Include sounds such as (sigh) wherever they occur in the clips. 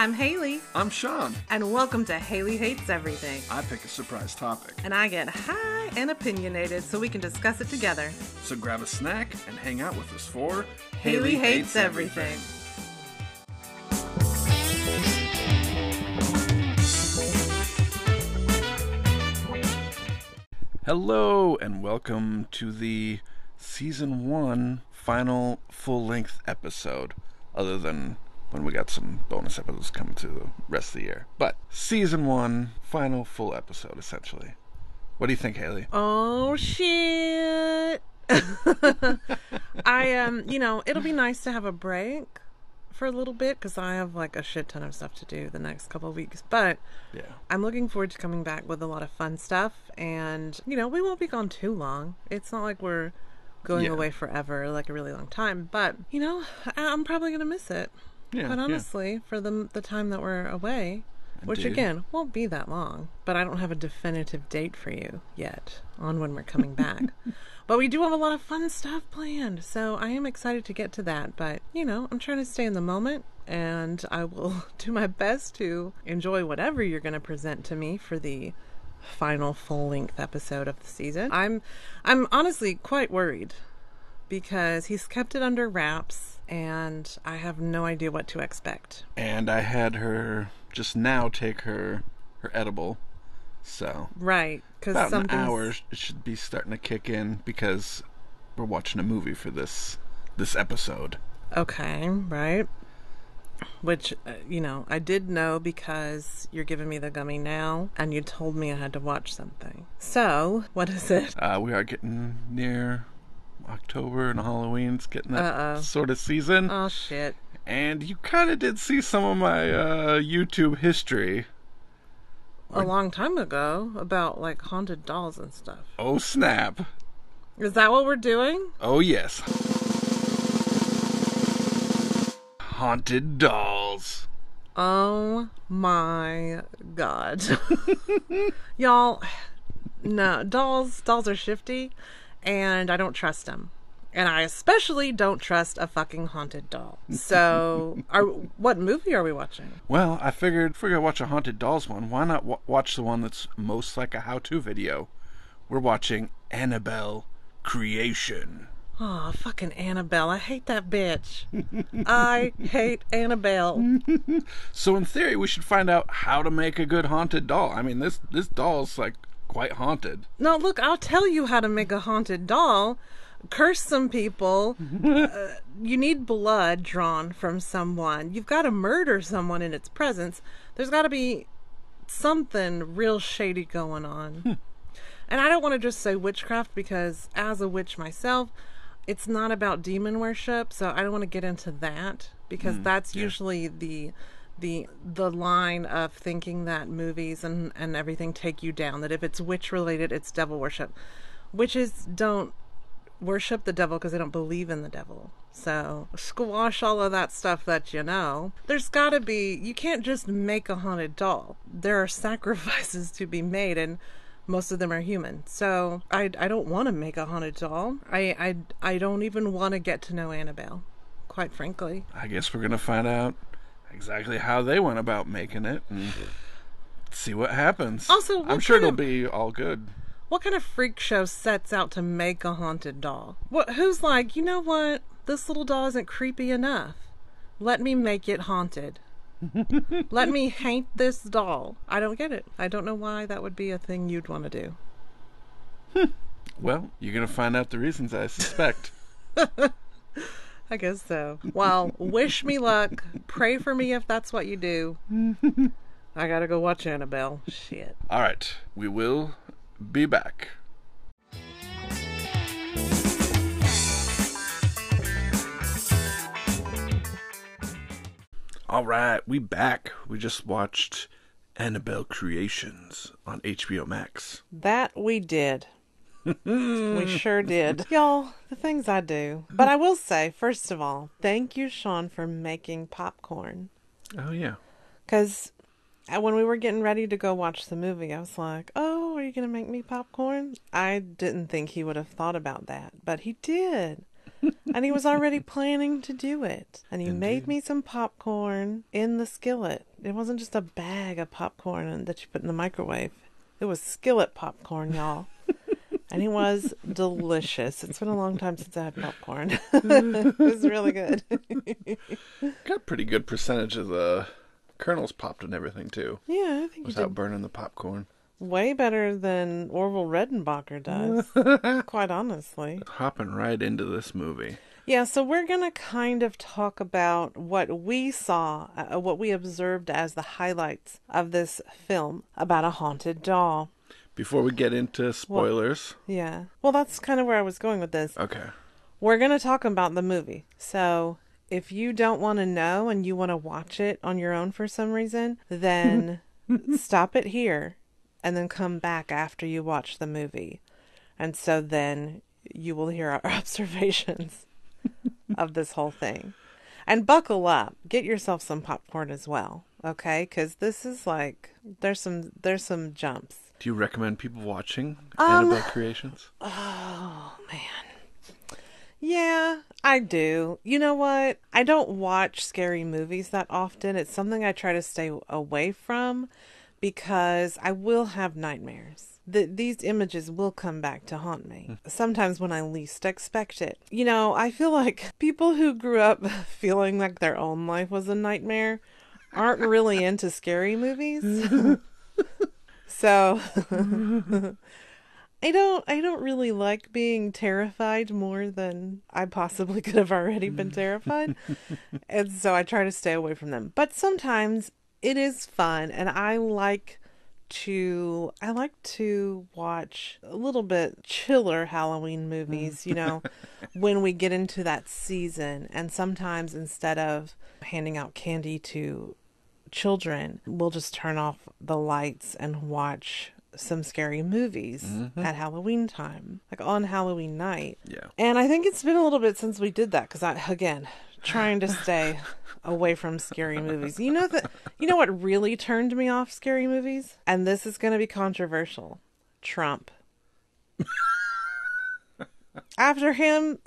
I'm Hailey, I'm Sean. and welcome to Hailey Hates Everything. I pick a surprise topic. And I get high and opinionated so we can discuss it together. So grab a snack and hang out with us for Hailey, Hates, everything. Hello and welcome to the season one final full length episode. Other than when we got some bonus episodes coming to the rest of the year. But season one, final full episode essentially. What do you think, Hailey? Oh shit. (laughs) I um, you know, it'll be nice to have a break for a little bit because I have like a shit ton of stuff to do the next couple of weeks. But Yeah. I'm looking forward to coming back with a lot of fun stuff, and you know, we won't be gone too long. It's not like we're going Yeah. away forever, like a really long time. But you know, I'm probably gonna miss it. Yeah. But yeah. honestly, for the the time that we're away, which Indeed. again won't be that long, but I don't have a definitive date for you yet on when we're coming back. (laughs) but we do have a lot of fun stuff planned, so I am excited to get to that. But you know, I'm trying to stay in the moment, and (laughs) I will do my best to enjoy whatever you're going to present to me for the final full length episode of the season. I'm I'm honestly quite worried because he's kept it under wraps and I have no idea what to expect. And I had her just now take her her edible. So Right, because about an hour it should be starting to kick in because we're watching a movie for this this episode. Okay, right. Which uh, you know, I did know because you're giving me the gummy now, and you told me I had to watch something. So, what is it? Uh, we are getting near October and Halloween's getting that Uh-oh. sort of season. Oh shit! and you kind of did see some of my uh, YouTube history. A long time ago, about like haunted dolls and stuff. Oh snap! Is that what we're doing? Oh yes. Haunted dolls. Oh my god. (laughs) Y'all, no, dolls, dolls are shifty and I don't trust them. And I especially don't trust a fucking haunted doll. So, (laughs) are what movie are we watching? Well, I figured if we're gonna watch a haunted dolls one, why not w- watch the one that's most like a how-to video? We're watching Annabelle Creation. Oh, fucking Annabelle. I hate that bitch. (laughs) I hate Annabelle. (laughs) So in theory, we should find out how to make a good haunted doll. I mean, this this doll's like quite haunted. No, look, I'll tell you how to make a haunted doll. Curse some people. (laughs) uh, you need blood drawn from someone. You've got to murder someone in its presence. There's got to be something real shady going on. and I don't want to just say witchcraft because, as a witch myself, it's not about demon worship. So I don't want to get into that because that's usually the the the line of thinking that movies and and everything take you down that if it's witch related it's devil worship. Witches don't worship the devil because they don't believe in the devil. So squash all of that stuff that you know. There's got to be you can't just make a haunted doll. There are (laughs) sacrifices to be made and most of them are human. So i i don't want to make a haunted doll. I i i don't even want to get to know annabelle quite frankly. I guess we're gonna find out exactly how they went about making it and see what happens. Also, I'm sure it'll of- be all good. What kind of freak show sets out to make a haunted doll? What who's like, you know what? This little doll isn't creepy enough. Let me make it haunted. (laughs) Let me paint this doll. I don't get it. I don't know why that would be a thing you'd want to do. (laughs) Well, you're gonna find out the reasons I suspect. (laughs) I guess so. Well, wish me luck. Pray for me if that's what you do. I gotta go watch Annabelle. Shit. all right, we will be back. All right, we back. We just watched Annabelle Creations on HBO Max. That we did. We (laughs) sure did. Y'all, the things I do. But I will say, first of all, thank you, Sean, for making popcorn. Oh yeah. Because uh, when we were getting ready to go watch the movie, I was like, oh, are you going to make me popcorn? I didn't think he would have thought about that, but he did. (laughs) and he was already planning to do it. And he made me some popcorn in the skillet it wasn't just a bag of popcorn that you put in the microwave. It was skillet popcorn, y'all. And it was delicious. It's been a long time since I had popcorn. (laughs) it was really good. (laughs) Got a pretty good percentage of the kernels popped and everything too, yeah, I think you without did burning the popcorn. way better than Orville Redenbacher does. (laughs) quite honestly. Hopping right into this movie. Yeah, so we're going to kind of talk about what we saw, uh, what we observed as the highlights of this film about a haunted doll. Before we get into spoilers, Yeah. Well, that's kind of where I was going with this. okay. We're going to talk about the movie. So if you don't want to know and you want to watch it on your own for some reason, then (laughs) stop it here and then come back after you watch the movie. And so then you will hear our (laughs) observations of this whole thing. And buckle up. Get yourself some popcorn as well, okay? Cuz this is like there's some there's some jumps. Do you recommend people watching Um, Annabelle Creations? Oh man. Yeah, I do. You know what? I don't watch scary movies that often. It's something I try to stay away from because I will have nightmares. The, these images will come back to haunt me. Sometimes when I least expect it. You know, I feel like (laughs) people who grew up (laughs) feeling like their own life was a nightmare aren't really into scary movies. (laughs) so (laughs) (laughs) I don't I don't really like being terrified more than I possibly could have already been mm. terrified. (laughs) and so I try to stay away from them. But sometimes it is fun and I like to I like to watch a little bit chiller Halloween movies, you know, when we get into that season and sometimes instead of handing out candy to children, we'll just turn off the lights and watch some scary movies mm-hmm. at Halloween time, like on Halloween night. Yeah. And I think it's been a little bit since we did that because I, again, trying to (laughs) stay away from scary movies. You know that you know what really turned me off scary movies, and this is going to be controversial. Trump. (laughs) After him,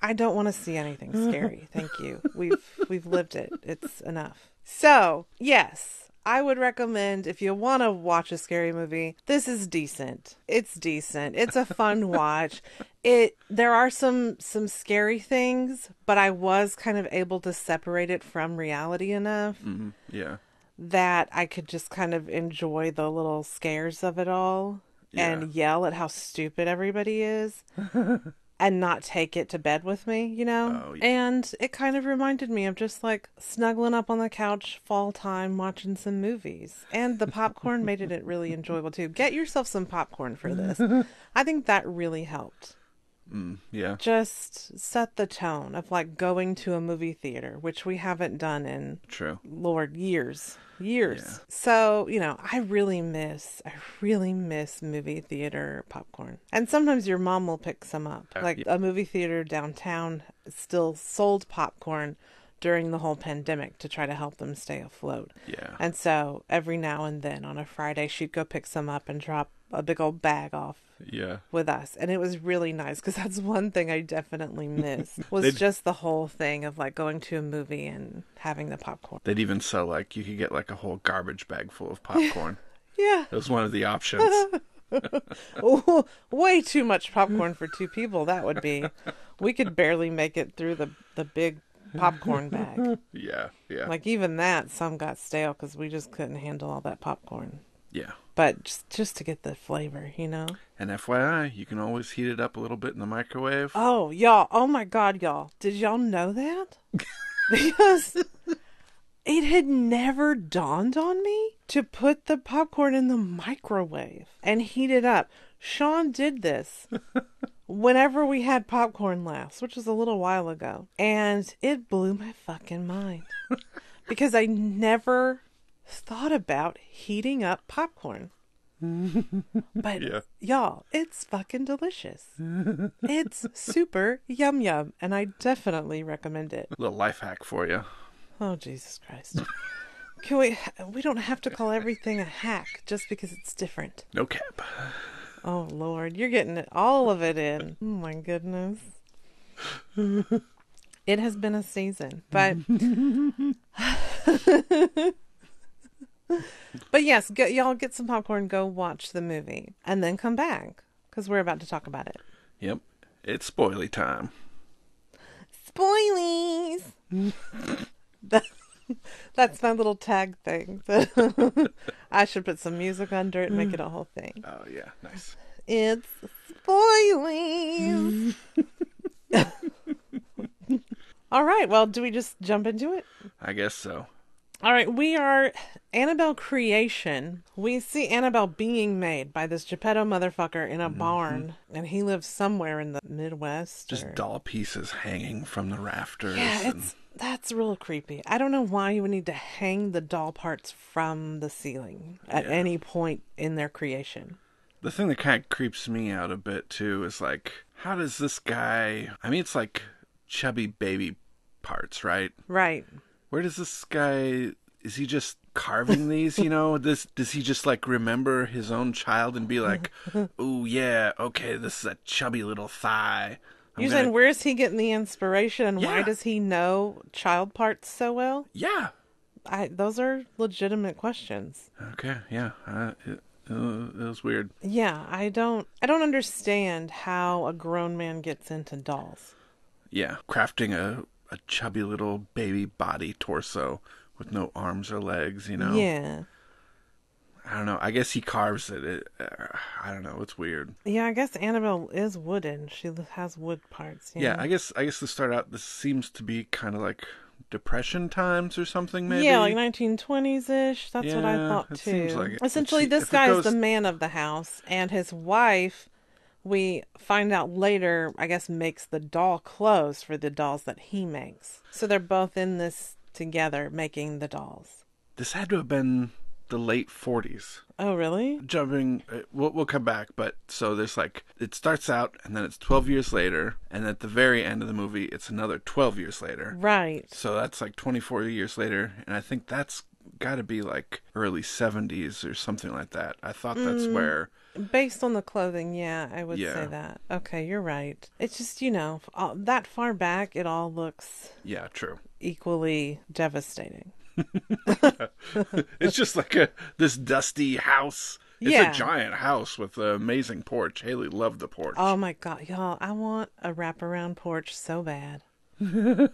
I don't want to see anything scary. Thank you. We've we've lived it. It's enough. So, yes, I would recommend if you want to watch a scary movie, this is decent. It's decent. It's a fun (laughs) watch. It there are some some scary things, but I was kind of able to separate it from reality enough hmm Yeah. that I could just kind of enjoy the little scares of it all and yell at how stupid everybody is (laughs) and not take it to bed with me, you know? Oh, yeah. And it kind of reminded me of just like snuggling up on the couch fall time watching some movies. And the popcorn made it really enjoyable too. Get yourself some popcorn for this. (laughs) I think that really helped Mm, yeah. just set the tone of like going to a movie theater, which we haven't done in True. Lord, years, years. Yeah. So, you know, I really miss, I really miss movie theater popcorn. And sometimes your mom will pick some up. Uh, Like yeah. a movie theater downtown still sold popcorn during the whole pandemic to try to help them stay afloat. Yeah. And so every now and then on a Friday, she'd go pick some up and drop a big old bag off Yeah. with us and it was really nice because that's one thing i definitely (laughs) missed was just the whole thing of like going to a movie and having the popcorn They'd even sell like you could get like a whole garbage bag full of popcorn. (laughs) yeah It was one of the options. (laughs) oh, way too much popcorn for two people that would be we could barely make it through the the big popcorn bag yeah. Yeah. like even that some got stale because we just couldn't handle all that popcorn yeah. but just just to get the flavor you know And FYI, you can always heat it up a little bit in the microwave. Oh, y'all. Oh my God, y'all. Did y'all know that? (laughs) because it had never dawned on me to put the popcorn in the microwave and heat it up. Sean did this (laughs) whenever we had popcorn last, which was a little while ago. And it blew my fucking mind (laughs) because I never thought about heating up popcorn. But Yeah. y'all, it's fucking delicious. it's super yum yum, and I definitely recommend it. A little life hack for you. Oh Jesus Christ! Can we? We don't have to call everything a hack just because it's different. No cap. Oh Lord, you're getting it, all of it in. Oh my goodness. It has been a season, but (laughs) but yes, go, y'all get some popcorn, go watch the movie, and then come back because we're about to talk about it. Yep. It's spoily time. Spoilies. (laughs) That- That's my little tag thing. (laughs) I should put some music under it and make it a whole thing. Oh yeah, nice. It's spoilies. (laughs) All right. Well, do we just jump into it? I guess so. All right. We are Annabelle creation. We see Annabelle being made by this Geppetto motherfucker in a mm-hmm. barn, and he lives somewhere in the Midwest. Just or- doll pieces hanging from the rafters. Yeah, and it's that's real creepy. I don't know why you would need to hang the doll parts from the ceiling at Yeah. any point in their creation. the thing that kind of creeps me out a bit too is like, how does this guy? I mean, it's like chubby baby parts, right? Right. Where does this guy? Is he just carving these? You know, this does he just like remember his own child and be like, (laughs) "Oh yeah, okay, this is a chubby little thigh." I'm You're gonna- saying where's he getting the inspiration and why does he know child parts so well? yeah, I those are legitimate questions. okay, yeah, uh, it, uh, it was weird. Yeah, I don't I don't understand how a grown man gets into dolls. Yeah, crafting a a chubby little baby body torso with no arms or legs. You know, Yeah. I don't know. I guess he carves it. it uh, I don't know. It's weird. Yeah, I guess Annabelle is wooden. She has wood parts. Yeah, I guess I guess to start out, this seems to be kind of like depression times or something. Maybe. Yeah, like 1920s ish. That's what I thought too. like. Essentially, If this guy is the man of the house, and his wife, we find out later, I guess, makes the doll clothes for the dolls that he makes. So they're both in this together making the dolls. This had to have been the late 40s. Oh, really? Jumping, uh, we'll, we'll come back, but so there's like, it starts out and then it's 12 years later, and at the very end of the movie, it's another 12 years later. Right. So that's like 24 years later, and I think that's got to be like early 70s or something like that. I thought that's Mm. where, Based on the clothing, yeah, I would Yeah. say that. Okay, you're right. It's just, you know, uh, that far back, it all looks yeah, true. equally devastating. (laughs) It's just like a this dusty house. It's Yeah. a giant house with an amazing porch. Hailey loved the porch. Oh my god, y'all! I want a wraparound porch so bad. (laughs)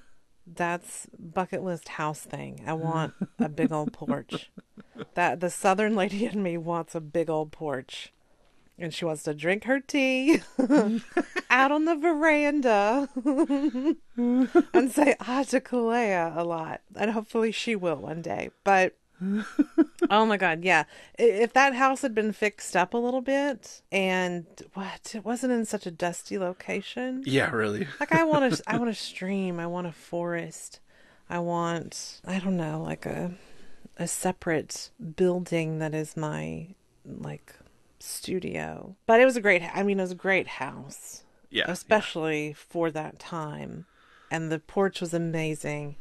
That's bucket list house thing. I want (laughs) a big old porch. That the southern lady in me wants a big old porch, and she wants to drink her tea (laughs) (laughs) out on the veranda and say "Ah to Kalea" a lot, and hopefully she will one day. But oh my god, yeah. If that house had been fixed up a little bit and what, it wasn't in such a dusty location. yeah, really. (laughs) Like I want a, I want a stream, I want a forest. I want, I don't know, like a a separate building that is my like studio. But it was a great I mean it was a great house, Yeah. especially for that time. And the porch was amazing.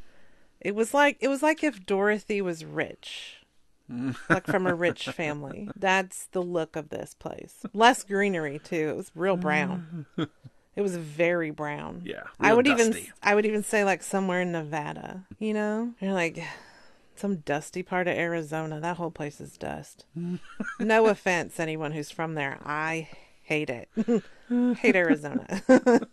It was like it was like if Dorothy was rich. Mm. like from a rich (laughs) family. That's the look of this place. Less greenery too. It was real brown. (laughs) It was very brown. Yeah, I would even. I would even say like somewhere in Nevada, you know? You're like some dusty part of Arizona. That whole place is dust. no (laughs) offense anyone who's from there. I hate it. hate Arizona. (laughs)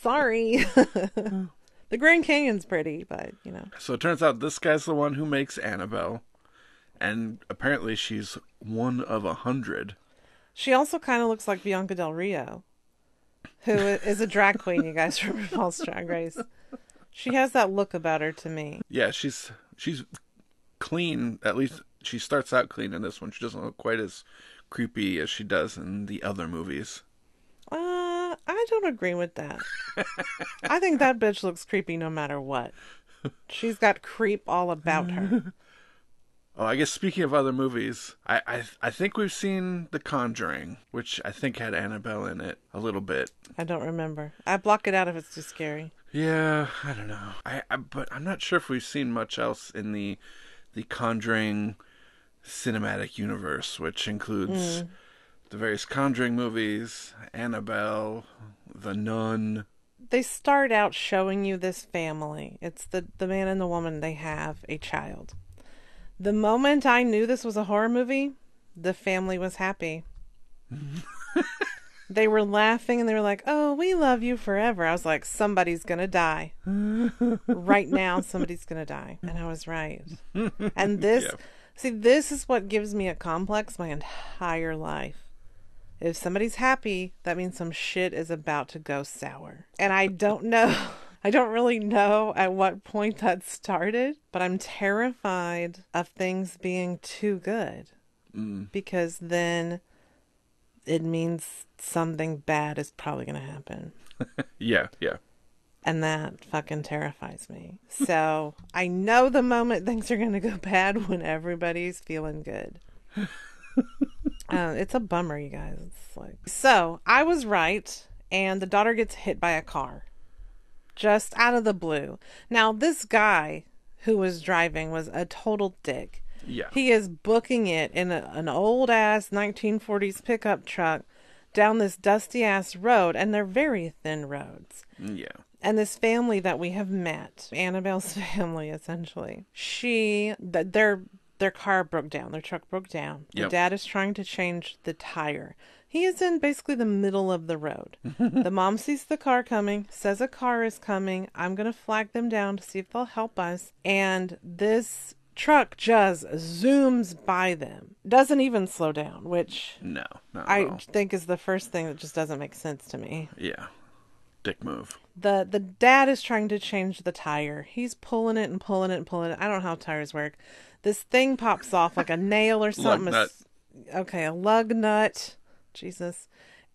Sorry. (laughs) the Grand Canyon's pretty, but you know. So it turns out this guy's the one who makes Annabelle, and apparently she's one of a hundred. She also kind of looks like Bianca Del Rio, who is a drag queen, you guys from RuPaul's Drag Race. She has that look about her to me. Yeah, she's she's clean. At least she starts out clean in this one. She doesn't look quite as creepy as she does in the other movies. Uh, I don't agree with that. I think that bitch looks creepy no matter what. She's got creep all about her. (laughs) Oh, I guess speaking of other movies, I, I I think we've seen The Conjuring, which I think had Annabelle in it a little bit. I don't remember. I block it out if it's too scary. Yeah, I don't know. I, I but I'm not sure if we've seen much else in the the Conjuring cinematic universe, which includes hmm. the various Conjuring movies, Annabelle, The Nun. They start out showing you this family. It's the the man and the woman. They have a child. The moment I knew this was a horror movie, the family was happy. (laughs) they were laughing and they were like, "Oh, we love you forever." I was like, "Somebody's going to die. right now somebody's going to die." And I was right. And (laughs) this Yeah. see this is what gives me a complex my entire life. If somebody's happy, that means some shit is about to go sour. And I don't know. (laughs) I don't really know at what point that started, but I'm terrified of things being too good because then it means something bad is probably going to happen. (laughs) Yeah, yeah. And that fucking terrifies me. So I know the moment things are going to go bad when everybody's feeling good. (laughs) uh, it's a bummer, you guys. It's like so. I was right, and the daughter gets hit by a car, just out of the blue. Now this guy who was driving was a total dick. Yeah. He is booking it in a, an old ass 1940s pickup truck down this dusty ass road, and they're very thin roads. yeah. And this family that we have met, Annabelle's (laughs) family, essentially, she, th- their their car broke down, their truck broke down. The dad is trying to change the tire. He is in basically the middle of the road. (laughs) the mom sees the car coming, says a car is coming. I'm going to flag them down to see if they'll help us. And this truck just zooms by them. Doesn't even slow down, which No, I think is the first thing that just doesn't make sense to me Yeah. Dick move. the the dad is trying to change the tire. He's pulling it and pulling it and pulling it. I don't know how tires work. This thing pops off like a nail or (laughs) something. nut. Okay, a lug nut. Jesus.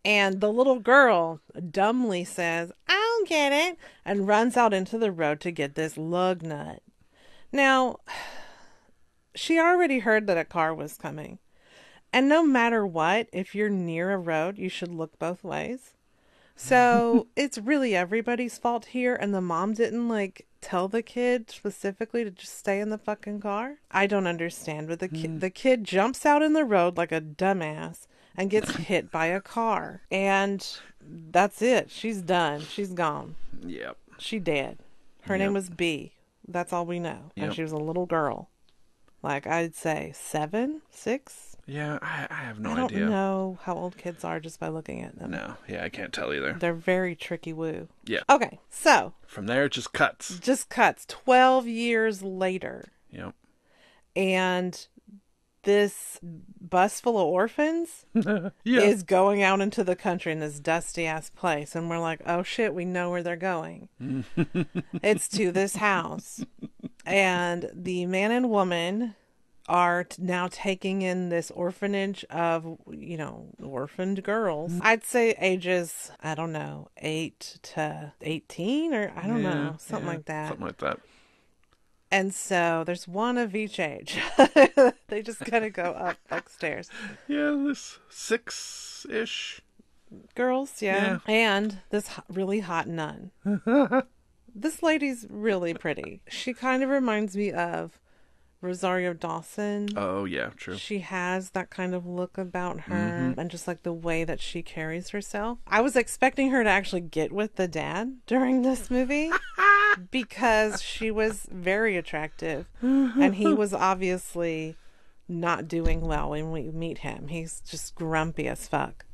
And the little girl dumbly says, I'll get it, and runs out into the road to get this lug nut. Now, (sighs) she already heard that a car was coming. And no matter what, if you're near a road, you should look both ways. So (laughs) it's really everybody's fault here, and the mom didn't like tell the kid specifically to just stay in the fucking car. I don't understand, but the kid mm. the kid jumps out in the road like a dumbass and gets (laughs) hit by a car, and that's it. She's done. She's gone. Yep. She dead. Her name was B. That's all we know, and she was a little girl, like I'd say seven, six. Yeah, I, I have no I don't idea. know how old kids are just by looking at them. No, yeah, I can't tell either. They're very tricky woo. Yeah. Okay, so From there, it just cuts. just cuts 12 years later, Yep. and this bus full of orphans (laughs) Yeah. is going out into the country in this dusty ass place. And we're like, oh shit, we know where they're going. (laughs) it's to this house. And the man and woman are t- now taking in this orphanage of, you know, orphaned girls. Mm-hmm. I'd say ages, I don't know, 8 to 18 or I don't Yeah, know, something yeah, like that. Something like that. And so there's one of each age. (laughs) they just kind of go up (laughs) like stairs. Yeah, this six ish. Girls, yeah. And this really hot nun. (laughs) this lady's really pretty. She kind of reminds me of Rosario Dawson. Oh yeah, true. She has that kind of look about her mm-hmm. and just like the way that she carries herself. I was expecting her to actually get with the dad (laughs) during this movie (laughs) because she was very attractive mm-hmm. and he (laughs) was obviously not doing well when we meet him. He's just grumpy as fuck.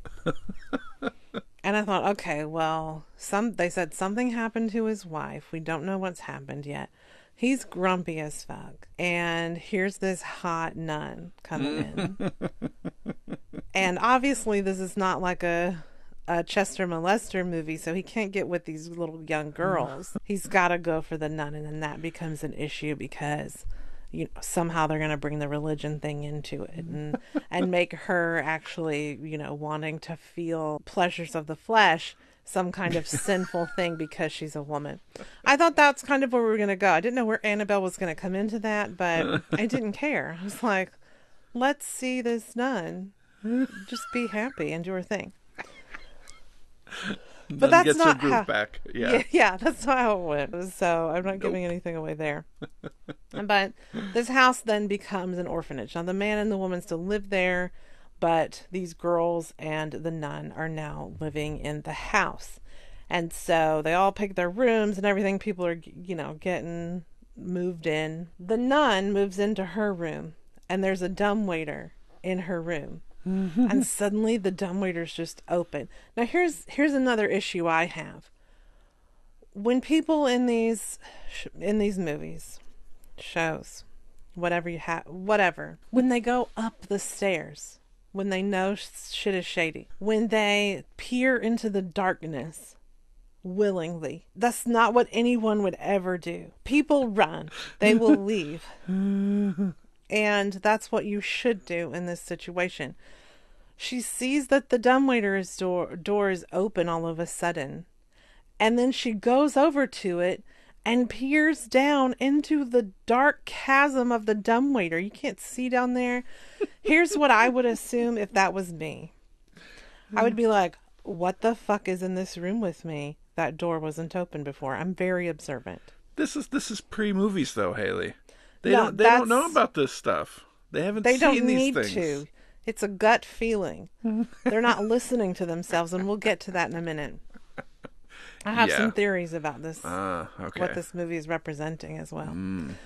And I thought, okay, well, some they said something happened to his wife. We don't know what's happened yet. He's grumpy as fuck. And here's this hot nun coming in. (laughs) and obviously this is not like a a Chester molester movie, so he can't get with these little young girls. (laughs) He's got to go for the nun, and then that becomes an issue because you know somehow they're going to bring the religion thing into it and (laughs) and make her actually you know wanting to feel pleasures of the flesh some kind of (laughs) sinful thing because she's a woman. I thought that's kind of where we were going to go. I didn't know where Annabelle was going to come into that, but I didn't care. I was like, let's see this nun just be happy and do her thing. But that's not how- back. Yeah. (laughs) Yeah, yeah, that's not how it went. So I'm not giving anything away there. (laughs) but this house then becomes an orphanage. Now the man and the woman still live there, but these girls and the nun are now living in the house. And so they all pick their rooms and everything. People are, you know, getting moved in. The nun moves into her room, and there's a dumbwaiter in her room. Mm-hmm. and suddenly the dumbwaiter's just open. Now here's here's another issue I have. When people in these sh- in these movies, shows, whatever you have, whatever, when they go up the stairs, when they know shit is shady, when they peer into the darkness willingly, that's not what anyone would ever do. People run, they will (laughs) leave. And that's what you should do in this situation. She sees that the dumbwaiter's door, door is open all of a sudden. And then she goes over to it and peers down into the dark chasm of the dumbwaiter. You can't see down there. Here's what I would assume if that was me I would be like, what the fuck is in this room with me? That door wasn't open before. I'm very observant. This is this is pre movies though, Hailey. They No, don't they don't know about this stuff. They haven't They seen don't need things. to. It's a gut feeling. They're not listening to themselves, and we'll get to that in a minute. I have Yeah. some theories about this, Ah, okay. what this movie is representing as well.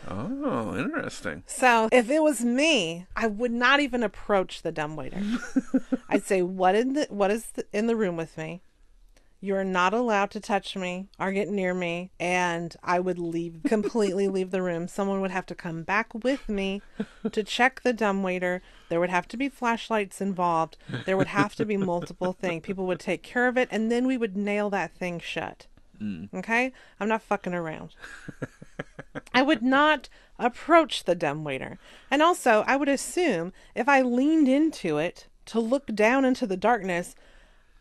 Oh, interesting. So, if it was me, I would not even approach the dumbwaiter. (laughs) I'd say, "What in the what is the, in the room with me? You are not allowed to touch me or get near me." And I would leave completely leave the room. Someone would have to come back with me to check the dumbwaiter. There would have to be flashlights involved. There would have to be multiple things. People would take care of it, and then we would nail that thing shut. Mm. Okay, I'm not fucking around. I would not approach the dumbwaiter. And also, I would assume if I leaned into it to look down into the darkness,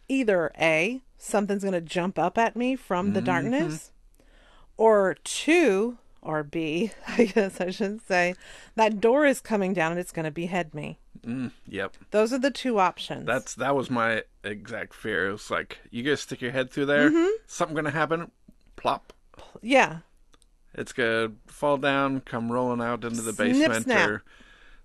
either A, something's going to jump up at me from the darkness, or two, or B, (laughs) I guess I should say, that door is coming down and it's going to behead me. Mm, yep. Those are the two options. That's that was my exact fear. It was like you guys stick your head through there, Mm-hmm. something gonna happen, plop. yeah. It's gonna fall down, come rolling out into the Snip, basement, snap. or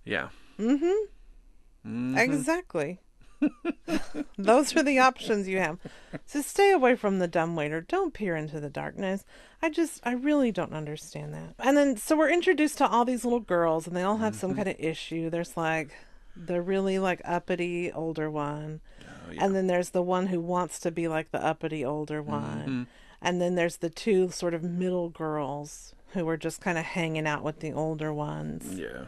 yeah. Mm-hmm. Exactly. (laughs) Those are the options you have. So stay away from the dumbwaiter. Don't peer into the darkness. I just, I really don't understand that. And then, so we're introduced to all these little girls, and they all have some mm-hmm. kind of issue. There's like the really like uppity older one, oh, and then there's the one who wants to be like the uppity older one, mm-hmm. and then there's the two sort of middle girls who are just kind of hanging out with the older ones Yeah.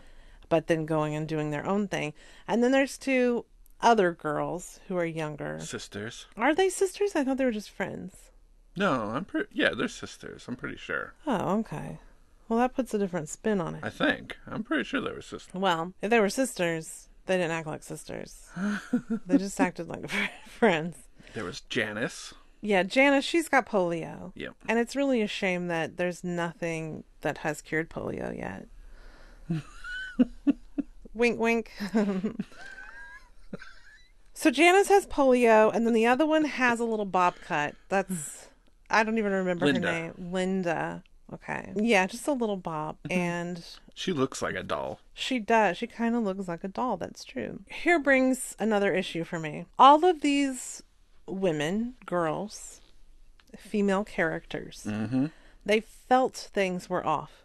but then going and doing their own thing. And then there's two other girls who are younger. Sisters. Are they sisters? I thought they were just friends. No, I'm pretty. Yeah, they're sisters. I'm pretty sure. Oh, okay. Well, that puts a different spin on it. I think. I'm pretty sure they were sisters. Well, if they were sisters, they didn't act like sisters. (laughs) they just acted like (laughs) friends. There was Janice. Yeah, Janice, she's got polio. Yep. And it's really a shame that there's nothing that has cured polio yet. (laughs) wink, wink. So Janice has polio, and then the other one has a little bob cut. That's, I don't even remember Linda. her name. Linda. Okay. Yeah, just a little bob. Mm-hmm. And She looks like a doll. she does. She kind of looks like a doll. That's true. Here brings another issue for me. All of these women, girls, female characters, mm-hmm. they felt things were off.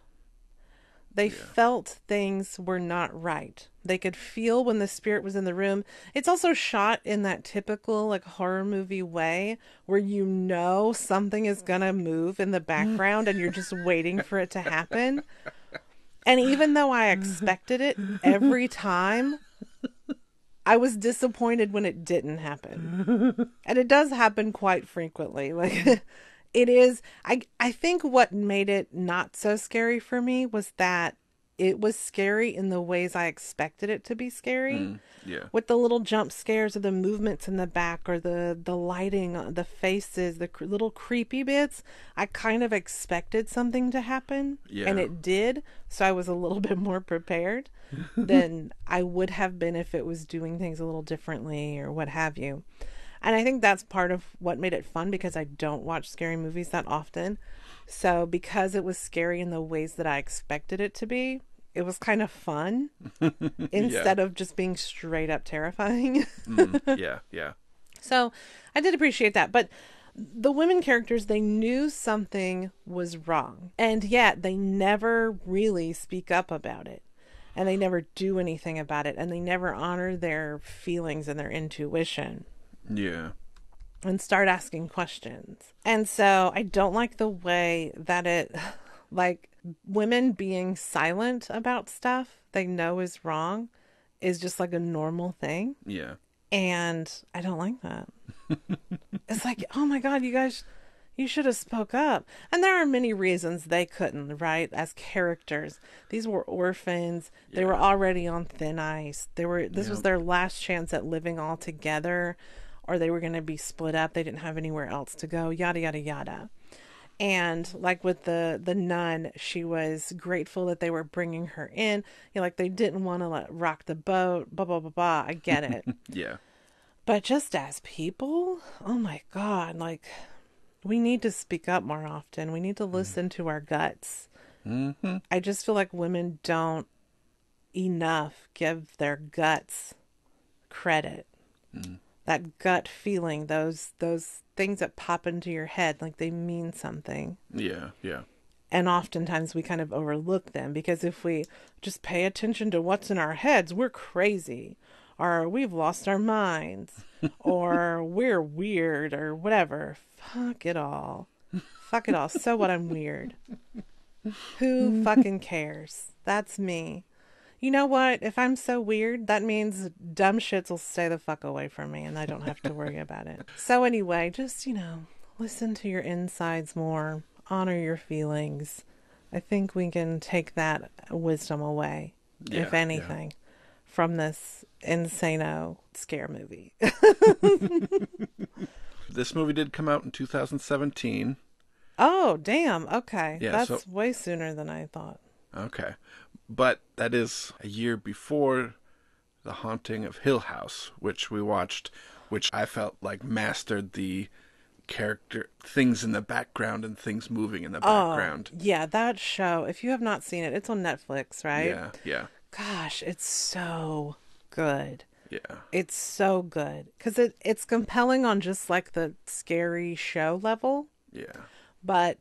They felt things were not right. They could feel when the spirit was in the room. It's also shot in that typical like horror movie way where you know something is mm. going to move in the background and you're just (laughs) waiting for it to happen. And even though I expected it every time, I was disappointed when it didn't happen. And it does happen quite frequently. (laughs) Like it is I I think what made it not so scary for me was that it was scary in the ways I expected it to be scary. Yeah. With the little jump scares or the movements in the back or the the lighting, uh, the faces, the cr- little creepy bits, I kind of expected something to happen, and it did. So I was a little (laughs) bit more prepared than I would have been if it was doing things a little differently or what have you. And I think that's part of what made it fun because I don't watch scary movies that often. So because it was scary in the ways that I expected it to be, it was kind of fun (laughs) instead of just being straight up terrifying. (laughs) Mm, yeah. Yeah. So I did appreciate that. But the women characters they knew something was wrong and yet they never really speak up about it and they never do anything about it and they never honor their feelings and their intuition Yeah. And start asking questions. And so I don't like the way that it, (laughs) like, women being silent about stuff they know is wrong is just like a normal thing. Yeah. And I don't like that. (laughs) it's like, oh my God, you guys, you should have spoke up. And there are many reasons they couldn't, right? As characters, these were orphans. They were already on thin ice. They were. This was their last chance at living all together, or they were going to be split up. They didn't have anywhere else to go. Yada yada yada. And like with the the nun, she was grateful that they were bringing her in. You know, like they didn't want to let rock the boat. Blah blah blah blah. I get it. (laughs) Yeah. But just as people, oh my God, like we need to speak up more often. We need to listen to our guts. Mm-hmm. I just feel like women don't enough give their guts credit. That gut feeling, those those things that pop into your head like they mean something. Yeah. Yeah. And oftentimes we kind of overlook them because if we just pay attention to what's in our heads, we're crazy or we've lost our minds (laughs) or we're weird or whatever. Fuck it all. Fuck it all. So what? I'm weird. Who (laughs) fucking cares? That's me. You know what? If I'm so weird, that means dumb shits will stay the fuck away from me and I don't have to worry about it. So, anyway, just, you know, listen to your insides more, honor your feelings. I think we can take that wisdom away, Yeah, if yeah. anything, from this insano scare movie. (laughs) This movie did come out in 2017. oh, damn. Okay. Yeah, That's so- way sooner than I thought. Okay. But that is a year before The Haunting of Hill House, which we watched, which I felt like mastered the character things in the background and things moving in the oh, background. Yeah, that show, if you have not seen it, it's on Netflix, right? Yeah, yeah, Gosh, it's so good. yeah. It's so good because it, it's compelling on just like the scary show level, Yeah. but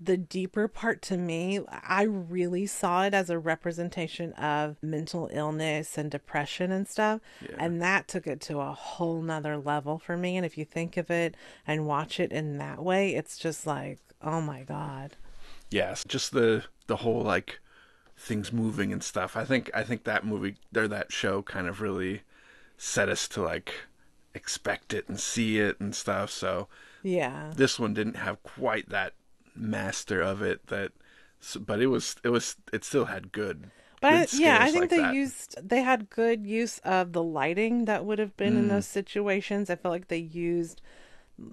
the deeper part to me, I really saw it as a representation of mental illness and depression and stuff. Yeah. And that took it to a whole nother level for me. And if you think of it and watch it in that way, it's just like, oh my God. Yes, just the the whole like things moving and stuff. I think I think that movie or that show kind of really set us to like expect it and see it and stuff. So Yeah. this one didn't have quite that master of it that but it was it was it still had good But I, good yeah, I think like they that. used they had good use of the lighting that would have been in Mm. those situations. I feel like they used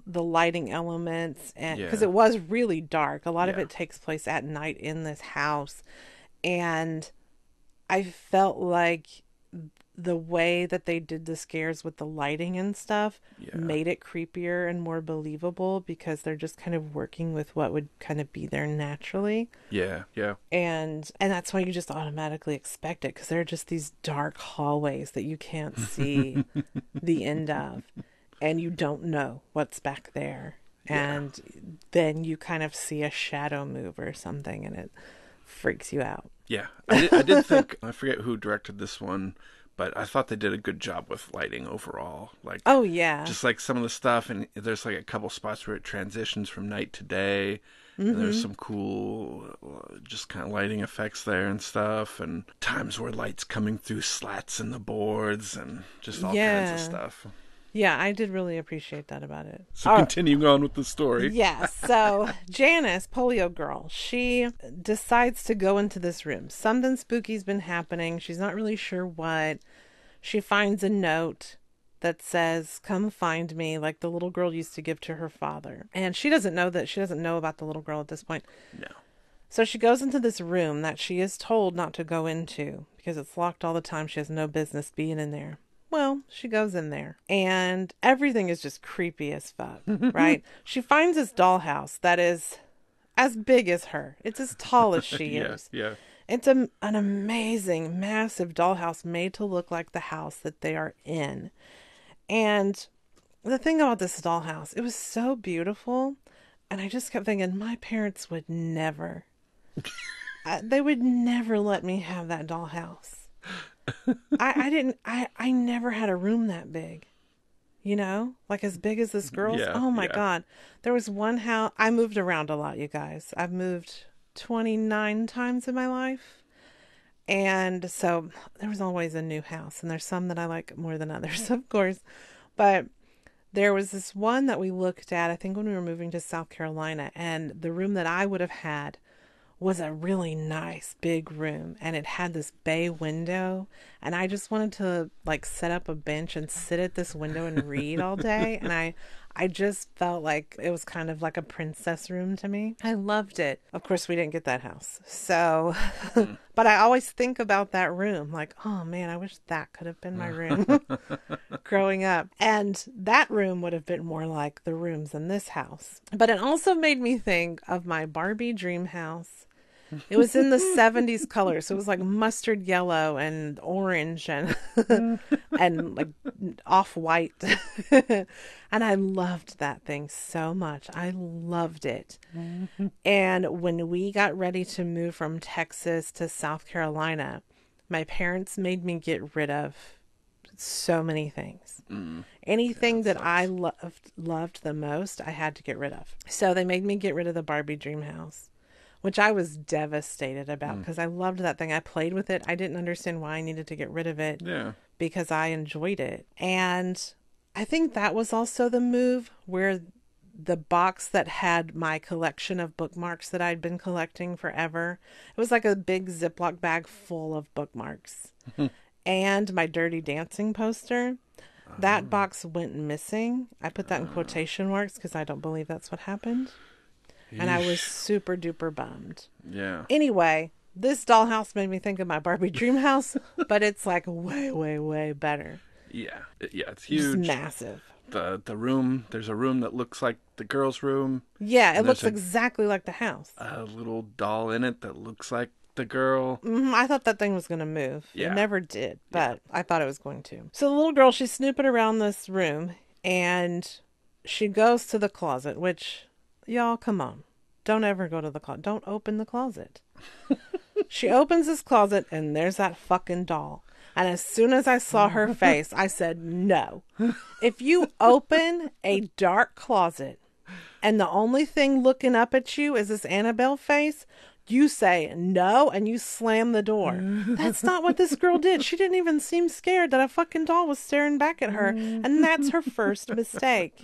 the lighting elements and because Yeah. it was really dark. A lot of it takes place at night in this house and I felt like the way that they did the scares with the lighting and stuff Yeah. made it creepier and more believable because they're just kind of working with what would kind of be there naturally. Yeah yeah. And and that's why you just automatically expect it because there are just these dark hallways that you can't (laughs) see the end of and you don't know what's back there. And then you kind of see a shadow move or something and it freaks you out. Yeah. I did, I did think I forget who directed this one but I thought they did a good job with lighting overall like oh yeah just like some of the stuff and there's like a couple spots where it transitions from night to day and there's some cool uh, just kind of lighting effects there and stuff and times where lights coming through slats in the boards and just all kinds of stuff yeah i did really appreciate that about it so All right. continuing on with the story Yeah, (laughs) so Janice, polio girl, she decides to go into this room. Something spooky's been happening. She's not really sure what. She finds a note that says, Come find me, like the little girl used to give to her father. And she doesn't know that. She doesn't know about the little girl at this point. no So she goes into this room that she is told not to go into because it's locked all the time. She has no business being in there. Well, she goes in there and everything is just creepy as fuck, (laughs) right? She finds this dollhouse that is as big as her. It's as tall as she (laughs) yeah is. yeah It's a, an amazing, massive dollhouse made to look like the house that they are in. And the thing about this dollhouse, it was so beautiful. And I just kept thinking, my parents would never, (laughs) uh, they would never let me have that dollhouse. I, I didn't, I, I never had a room that big, you know, like as big as this girl's. Yeah, oh my yeah. God. There was one house, I moved around a lot, you guys. I've moved 29 times in my life. And so there was always a new house, and there's some that I like more than others, (laughs) of course. But there was this one that we looked at, I think when we were moving to South Carolina, and the room that I would have had was a really nice big room and it had this bay window and I just wanted to like set up a bench and sit at this window and read all day and I I just felt like it was kind of like a princess room to me. I loved it. Of course we didn't get that house. So (laughs) hmm. but I always think about that room like, oh man, I wish that could have been my hmm. room (laughs) growing up. And that room would have been more like the rooms in this house. But it also made me think of my Barbie dream house. It was in the (laughs) 70s colors. So it was like mustard yellow and orange and (laughs) and like off white. (laughs) and I loved that thing so much. I loved it. And when we got ready to move from Texas to South Carolina, my parents made me get rid of so many things. Mm. Anything that I loved loved the most, I had to get rid of. So they made me get rid of the Barbie dream house, which I was devastated about mm. because I loved that thing. I played with it. I didn't understand why I needed to get rid of it Yeah. because I enjoyed it. And I think that was also the move where the box that had my collection of bookmarks that I'd been collecting forever. It was like a big Ziploc bag full of bookmarks. (laughs) and my dirty dancing poster. That ah. box went missing. I put that in ah. quotation marks because I don't believe that's what happened. And I was super duper bummed. Yeah. Anyway, this dollhouse made me think of my Barbie dream house, (laughs) but it's like way, way, way better. Yeah. Yeah. It's It's huge. massive. The the room. There's a room that looks like the girl's room. Yeah, it looks a- exactly like the house. A little doll in it that looks like the girl. hmm I thought that thing was going to move. Yeah. It never did, but I thought it was going to. So the little girl, she's snooping around this room and she goes to the closet, which, y'all, come on. Don't ever go to the closet. Don't open the closet. (laughs) she opens this closet and there's that fucking doll. And as soon as I saw her (laughs) face, I said, no. If you open a dark closet and the only thing looking up at you is this Annabelle face, you say no and you slam the door. Mm. That's not what this (laughs) girl did. She didn't even seem scared that a fucking doll was staring back at her. And that's her first mistake.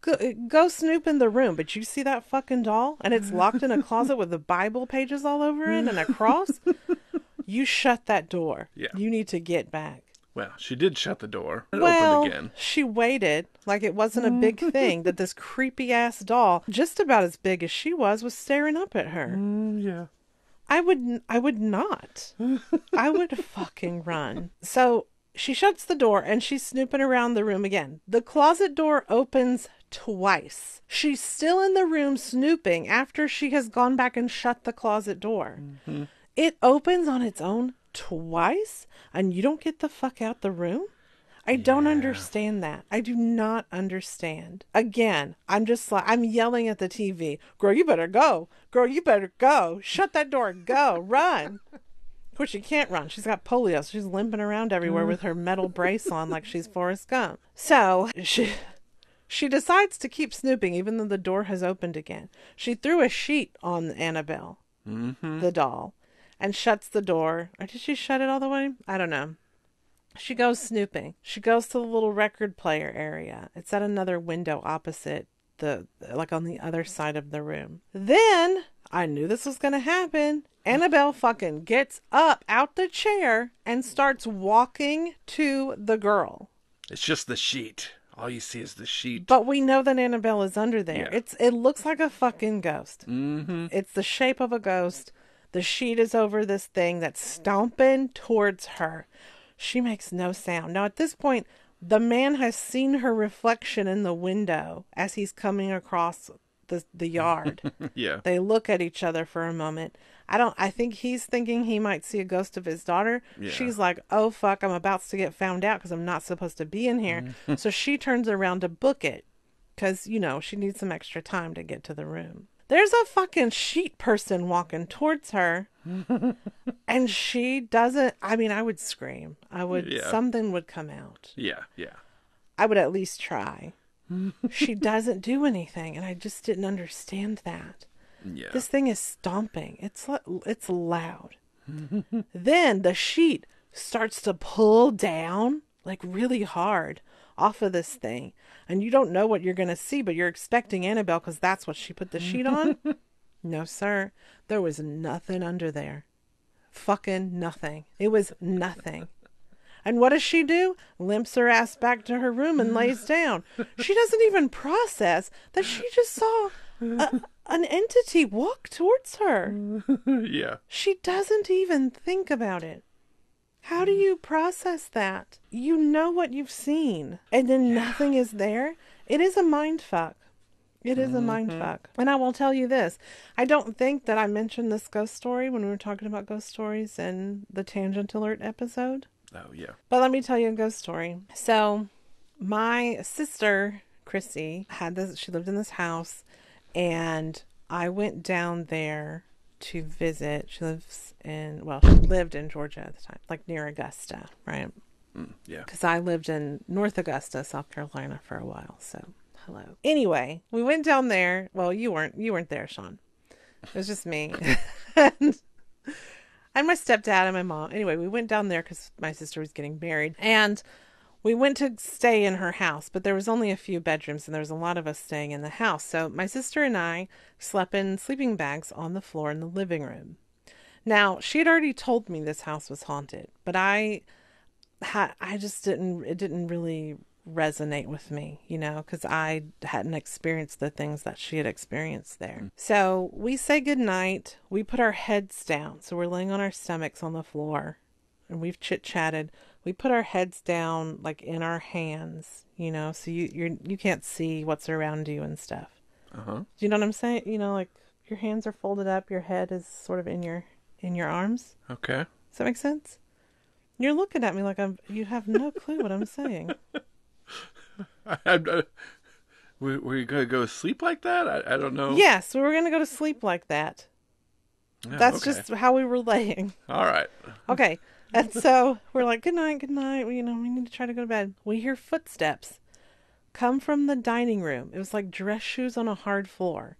Go, go snoop in the room, but you see that fucking doll and it's locked in a closet with the Bible pages all over it and a cross? (laughs) You shut that door. Yeah. You need to get back. Well, she did shut the door. It Well, opened again. she waited like it wasn't a big (laughs) thing that this creepy ass doll, just about as big as she was, was staring up at her. Mm, yeah. I would I would not. I would (laughs) fucking run. So she shuts the door and she's snooping around the room again. The closet door opens twice. She's still in the room snooping after she has gone back and shut the closet door. It opens on its own twice and you don't get the fuck out the room? I don't understand that. I do not understand. Again, I'm just like, I'm yelling at the TV. Girl, you better go. Girl, you better go. Shut that door. Go. Run. Of course, she can't run. She's got polio. So she's limping around everywhere with her metal brace on like she's Forrest Gump. So she. She decides to keep snooping even though the door has opened again. She threw a sheet on Annabelle, mm-hmm. the doll, and shuts the door. Or did she shut it all the way? I don't know. She goes snooping. She goes to the little record player area. It's at another window opposite the like on the other side of the room. Then I knew this was going to happen. Annabelle fucking gets up out the chair and starts walking to the girl. It's just the sheet. All you see is the sheet. But we know that Annabelle is under there. Yeah. It's it looks like a fucking ghost. Mm-hmm. It's the shape of a ghost. The sheet is over this thing that's stomping towards her. She makes no sound. Now, at this point, the man has seen her reflection in the window as he's coming across the the yard. (laughs) Yeah. they look at each other for a moment. I don't I think he's thinking he might see a ghost of his daughter. Yeah. She's like, "Oh fuck, I'm about to get found out cuz I'm not supposed to be in here." Mm-hmm. so she turns around to book it cuz you know, she needs some extra time to get to the room. There's a fucking sheet person walking towards her. (laughs) and she doesn't I mean, I would scream. I would Yeah. something would come out. Yeah. Yeah. I would at least try. she (laughs) doesn't do anything and I just didn't understand that. Yeah. This thing is stomping. It's it's loud. then the sheet starts to pull down like really hard off of this thing, and you don't know what you're gonna see, but you're expecting Annabelle because that's what she put the sheet on. (laughs) no, sir, there was nothing under there. Fucking nothing. It was nothing. And what does she do? Limps her ass back to her room and lays (laughs) down. She doesn't even process that she just saw a, an entity walk towards her. (laughs) yeah. She doesn't even think about it. How do you process that? You know what you've seen, and then nothing is there. It is a mind fuck. It is a mind mm-hmm. fuck. And I will tell you this I don't think that I mentioned this ghost story when we were talking about ghost stories in the Tangent Alert episode. Oh yeah. But let me tell you a ghost story. So, my sister Chrissy had this. She lived in this house, and I went down there to visit. She lives in well, she lived in Georgia at the time, like near Augusta, right? Mm, yeah. Because I lived in North Augusta, South Carolina, for a while. So, hello. Anyway, we went down there. Well, you weren't. You weren't there, Sean. It was just me. (laughs) and and my stepdad and my mom. Anyway, we went down there because my sister was getting married, and we went to stay in her house. But there was only a few bedrooms, and there was a lot of us staying in the house. So my sister and I slept in sleeping bags on the floor in the living room. Now she had already told me this house was haunted, but I had I just didn't. It didn't really resonate with me, you know, because I hadn't experienced the things that she had experienced there. Mm. So we say goodnight. We put our heads down. So we're laying on our stomachs on the floor and we've chit chatted. We put our heads down like in our hands, you know, so you you're you can't see what's around you and stuff. Uh huh. Do you know what I'm saying? You know, like your hands are folded up, your head is sort of in your in your arms. Okay. Does that make sense? You're looking at me like I'm you have no clue what I'm saying. I, I, I, we we gonna go sleep like that? I, I don't know. Yes, we were going to go to sleep like that. That's okay. just how we were laying. all right. Okay. And so we're like, good night, good night. You know, we need to try to go to bed. We hear footsteps come from the dining room. It was like dress shoes on a hard floor.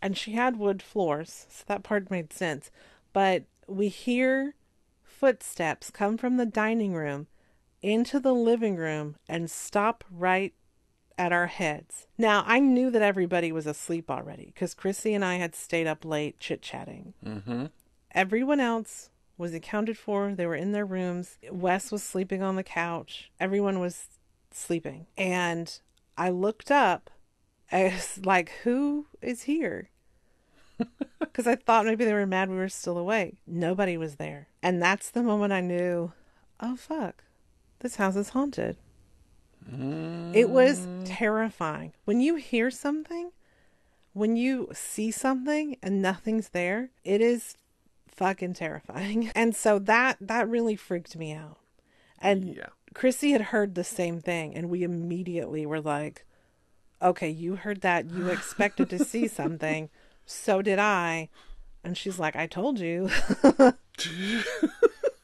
And she had wood floors, so that part made sense. But we hear footsteps come from the dining room into the living room and stop right at our heads. Now, I knew that everybody was asleep already because Chrissy and I had stayed up late chit chatting. Mm-hmm. Everyone else was accounted for. They were in their rooms. Wes was sleeping on the couch. Everyone was sleeping. And I looked up as like, who is here? (laughs) Because I thought maybe they were mad we were still awake. Nobody was there. And that's the moment I knew, oh, fuck, this house is haunted. It was mm. terrifying. When you hear something, when you see something and nothing's there, it is fucking terrifying. (laughs) And so that that really freaked me out. And Yeah. Chrissy had heard the same thing and we immediately were like, "Okay, you heard that. You (laughs) expected to see something. So did I." And she's like, "I told you." (laughs)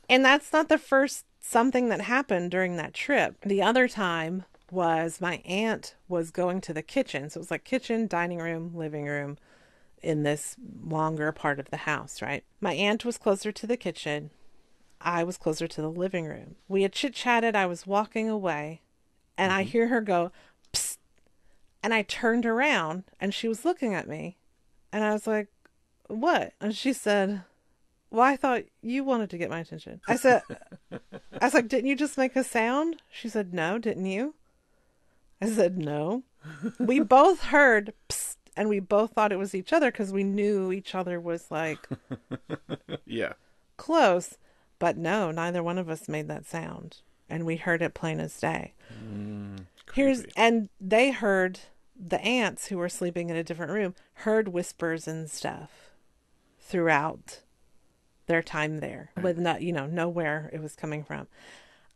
And that's not the first something that happened during that trip. The other time was my aunt was going to the kitchen. So it was like kitchen, dining room, living room in this longer part of the house, right? My aunt was closer to the kitchen. I was closer to the living room. We had chit chatted. I was walking away and I mm-hmm. hear her go, Psst. And I turned around and she was looking at me. And I was like, What? And she said, well, I thought you wanted to get my attention. I said, (laughs) I was like, didn't you just make a sound? She said, no, didn't you? I said, no. We both heard psst, and we both thought it was each other because we knew each other was like (laughs) Yeah. close. But no, neither one of us made that sound. And we heard it plain as day. Mm, Here's, and they heard the aunts who were sleeping in a different room heard whispers and stuff throughout their time there with not you know nowhere it was coming from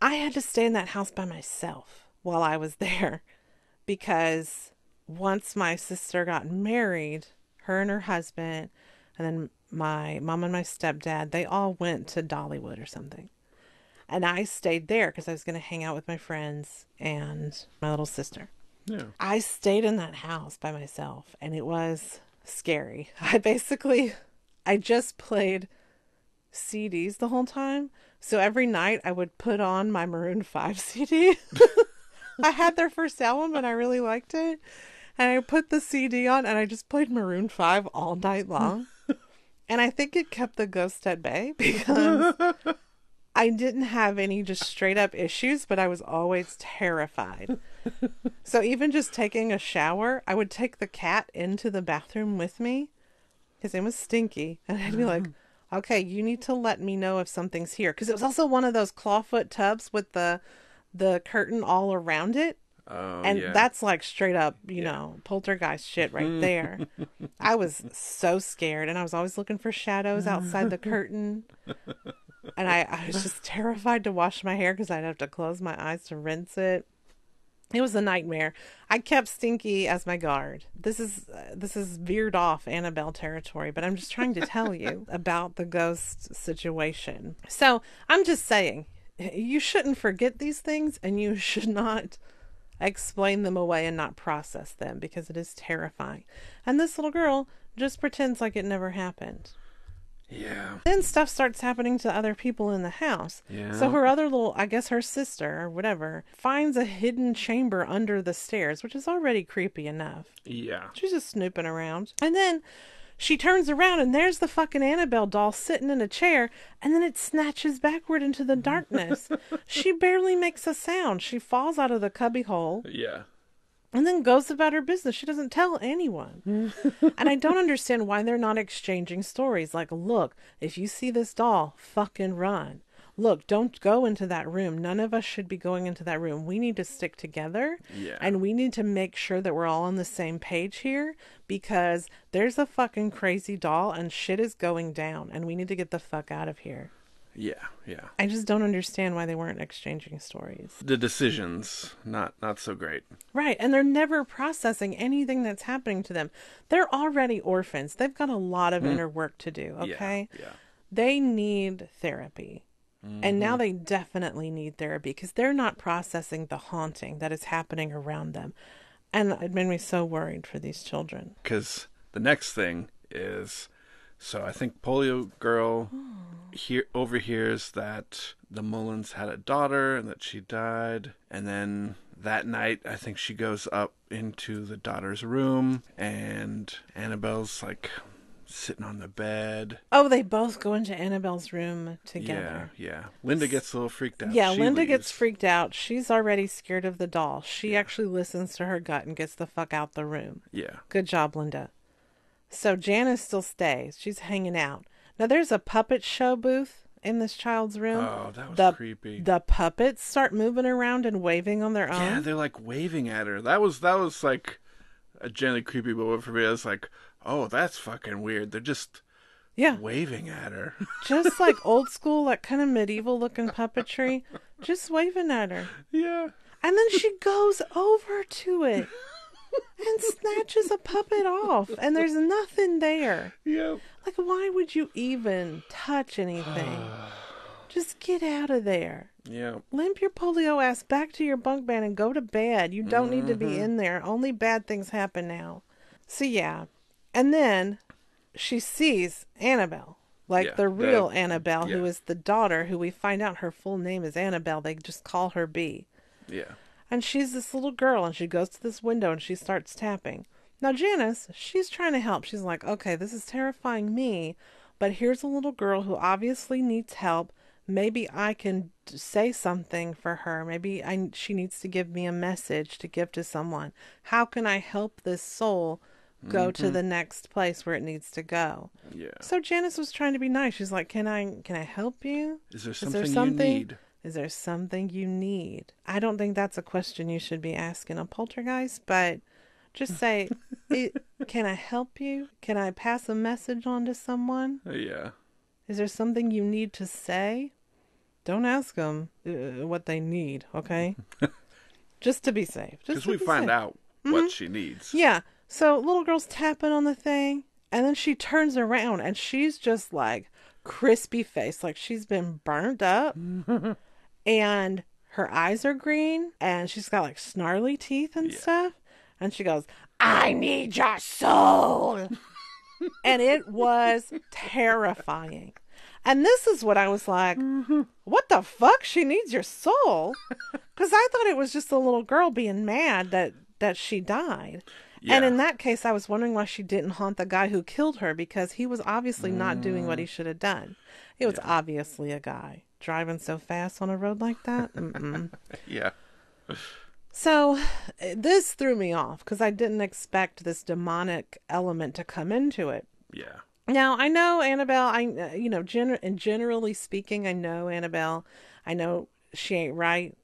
i had to stay in that house by myself while i was (laughs) there because once my sister got married her and her husband and then my mom and my stepdad they all went to dollywood or something and i stayed there because i was going to hang out with my friends and my little sister Yeah. I stayed in that house by myself and it was scary. (laughs) I basically I just played CDs the whole time. So every night I would put on my Maroon 5 (laughs) CD. (laughs) I had their first album and I really liked it. And I put the CD on and I just played Maroon 5 all night long. (laughs) and I think it kept the ghost at bay (laughs) because (laughs) I didn't have any just straight up issues, but I was always terrified. so even just taking a shower, I would take the cat into the bathroom with me. His name was Stinky, and I'd be mm. like, "Okay, you need to let me know if something's here," because it was also one of those clawfoot tubs with the the curtain all around it. Oh, And yeah. that's like straight up, you know, poltergeist shit right (laughs) there. I was so scared, and I was always looking for shadows outside the curtain. And I, I was just terrified to wash my hair because I'd have to close my eyes to rinse it. It was a nightmare. I kept Stinky as my guard. This is uh, this is veered off Annabelle territory, but I'm just trying to tell you (laughs) about the ghost situation. So I'm just saying, you shouldn't forget these things, and you should not explain them away and not process them because it is terrifying. And this little girl just pretends like it never happened. yeah. Then stuff starts happening to other people in the house. Yeah. So her other little, I guess her sister or whatever, finds a hidden chamber under the stairs, which is already creepy enough. Yeah. She's just snooping around. And then she turns around and there's the fucking Annabelle doll sitting in a chair and then it snatches backward into the darkness. (laughs) she barely makes a sound. She falls out of the cubby hole Yeah. and then goes about her business. She doesn't tell anyone. (laughs) and I don't understand why they're not exchanging stories like, look, if you see this doll, fucking run. Look, don't go into that room. None of us should be going into that room. We need to stick together. Yeah. And we need to make sure that we're all on the same page here because there's a fucking crazy doll and shit is going down and we need to get the fuck out of here. Yeah. Yeah. I just don't understand why they weren't exchanging stories. The decisions not not so great. Right, and they're never processing anything that's happening to them. They're already orphans. They've got a lot of mm. inner work to do, okay? Yeah. Yeah. They need therapy. And Mm-hmm. now they definitely need therapy because they're not processing the haunting that is happening around them. And it made me so worried for these children. Because the next thing is, so I think Polio Girl here overhears that the Mullins had a daughter and that she died, and then that night I think she goes up into the daughter's room, and Annabelle's like sitting on the bed. Oh, they both go into Annabelle's room together. Yeah, yeah. Linda gets a little freaked out. Yeah, She Linda gets freaked out. She's already scared of the doll. She actually listens to her gut and gets the fuck out the room. Yeah, Good job, Linda. So Janice still stays. She's hanging out. Now there's a puppet show booth in this child's room. Oh, that was the, creepy. The puppets start moving around and waving on their own. Yeah, they're like waving at her. That was that was like a gently creepy moment for me. I was like, oh, that's fucking weird. They're just Yeah, waving at her. (laughs) just like old school, like kind of medieval looking puppetry, just waving at her. yeah. And then she goes over to it and snatches a puppet off, and there's nothing there. Yeah. Like, why would you even touch anything? (sighs) Just get out of there. Yeah. Limp your polio ass back to your bunk bed and go to bed. You don't need to be mm-hmm. in there. Only bad things happen now. So, yeah. And then she sees Annabelle, like Yeah, the real the- Annabelle, who yeah. is the daughter, who we find out her full name is Annabelle. They just call her B. Yeah. And she's this little girl, and she goes to this window and she starts tapping. Now, Janice, she's trying to help. She's like, okay, this is terrifying me, but here's a little girl who obviously needs help. Maybe I can d- say something for her. Maybe I, she needs to give me a message to give to someone. How can I help this soul go to mm-hmm. the next place where it needs to go? Yeah. So Janice was trying to be nice. She's like, "Can I can I help you?" Is there Is something, there something you need? Is there something you need? I don't think that's a question you should be asking a poltergeist, but Just (laughs) say, "I- "Can I help you? Can I pass a message on to someone? Uh, yeah. Is there something you need to say?" Don't ask them uh, what they need, okay? (laughs) Just to be safe. Just Because to we be find safe. out what mm-hmm. she needs. Yeah. So little girl's tapping on the thing, and then she turns around and she's just like crispy face, like she's been burned up, (laughs) and her eyes are green, and she's got like snarly teeth and Yeah. stuff. And she goes, "I need your soul," (laughs) and it was terrifying. And this is what I was like, mm-hmm. what the fuck? She needs your soul? (laughs) Because I thought it was just a little girl being mad that that she died. And in that case, I was wondering why she didn't haunt the guy who killed her because he was obviously not doing Mm. what he should have done. It was obviously a guy driving so fast on a road like that. (laughs) Yeah. So this threw me off because I didn't expect this demonic element to come into it. Yeah. Now I know Annabelle. I you know, gen- and generally speaking, I know Annabelle. I know she ain't right.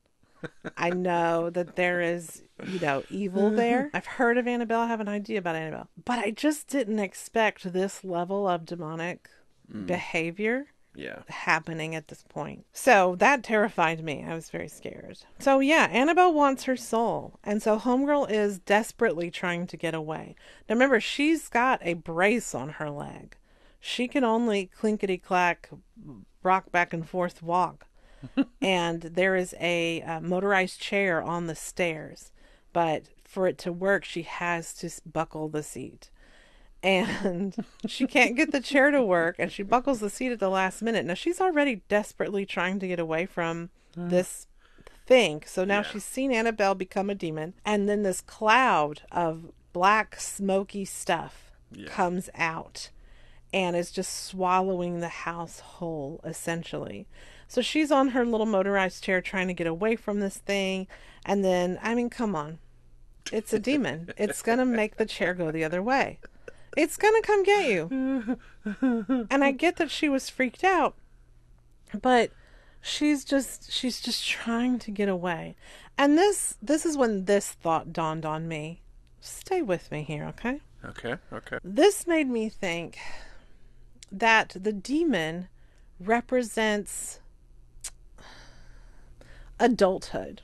I know that there is you know evil mm-hmm. there. I've heard of Annabelle. I have an idea about Annabelle, but I just didn't expect this level of demonic mm. behavior Yeah. happening at this point. So that terrified me. I was very scared. So yeah, Annabelle wants her soul. And so Homegirl is desperately trying to get away. Now remember, she's got a brace on her leg. She can only clinkety clack, rock back and forth walk. And there is a uh, motorized chair on the stairs. But for it to work, she has to buckle the seat and (laughs) she can't get the chair to work and she buckles the seat at the last minute now she's already desperately trying to get away from this thing so now Yeah. she's seen annabelle become a demon and then this cloud of black smoky stuff Yeah. comes out and is just swallowing the house whole essentially so she's on her little motorized chair trying to get away from this thing and then i mean come on it's a demon it's gonna make the chair go the other way it's gonna come get you. and I get that she was freaked out, but she's just she's just trying to get away. And this this is when this thought dawned on me. Stay with me here, okay? Okay. Okay. This made me think that the demon represents adulthood.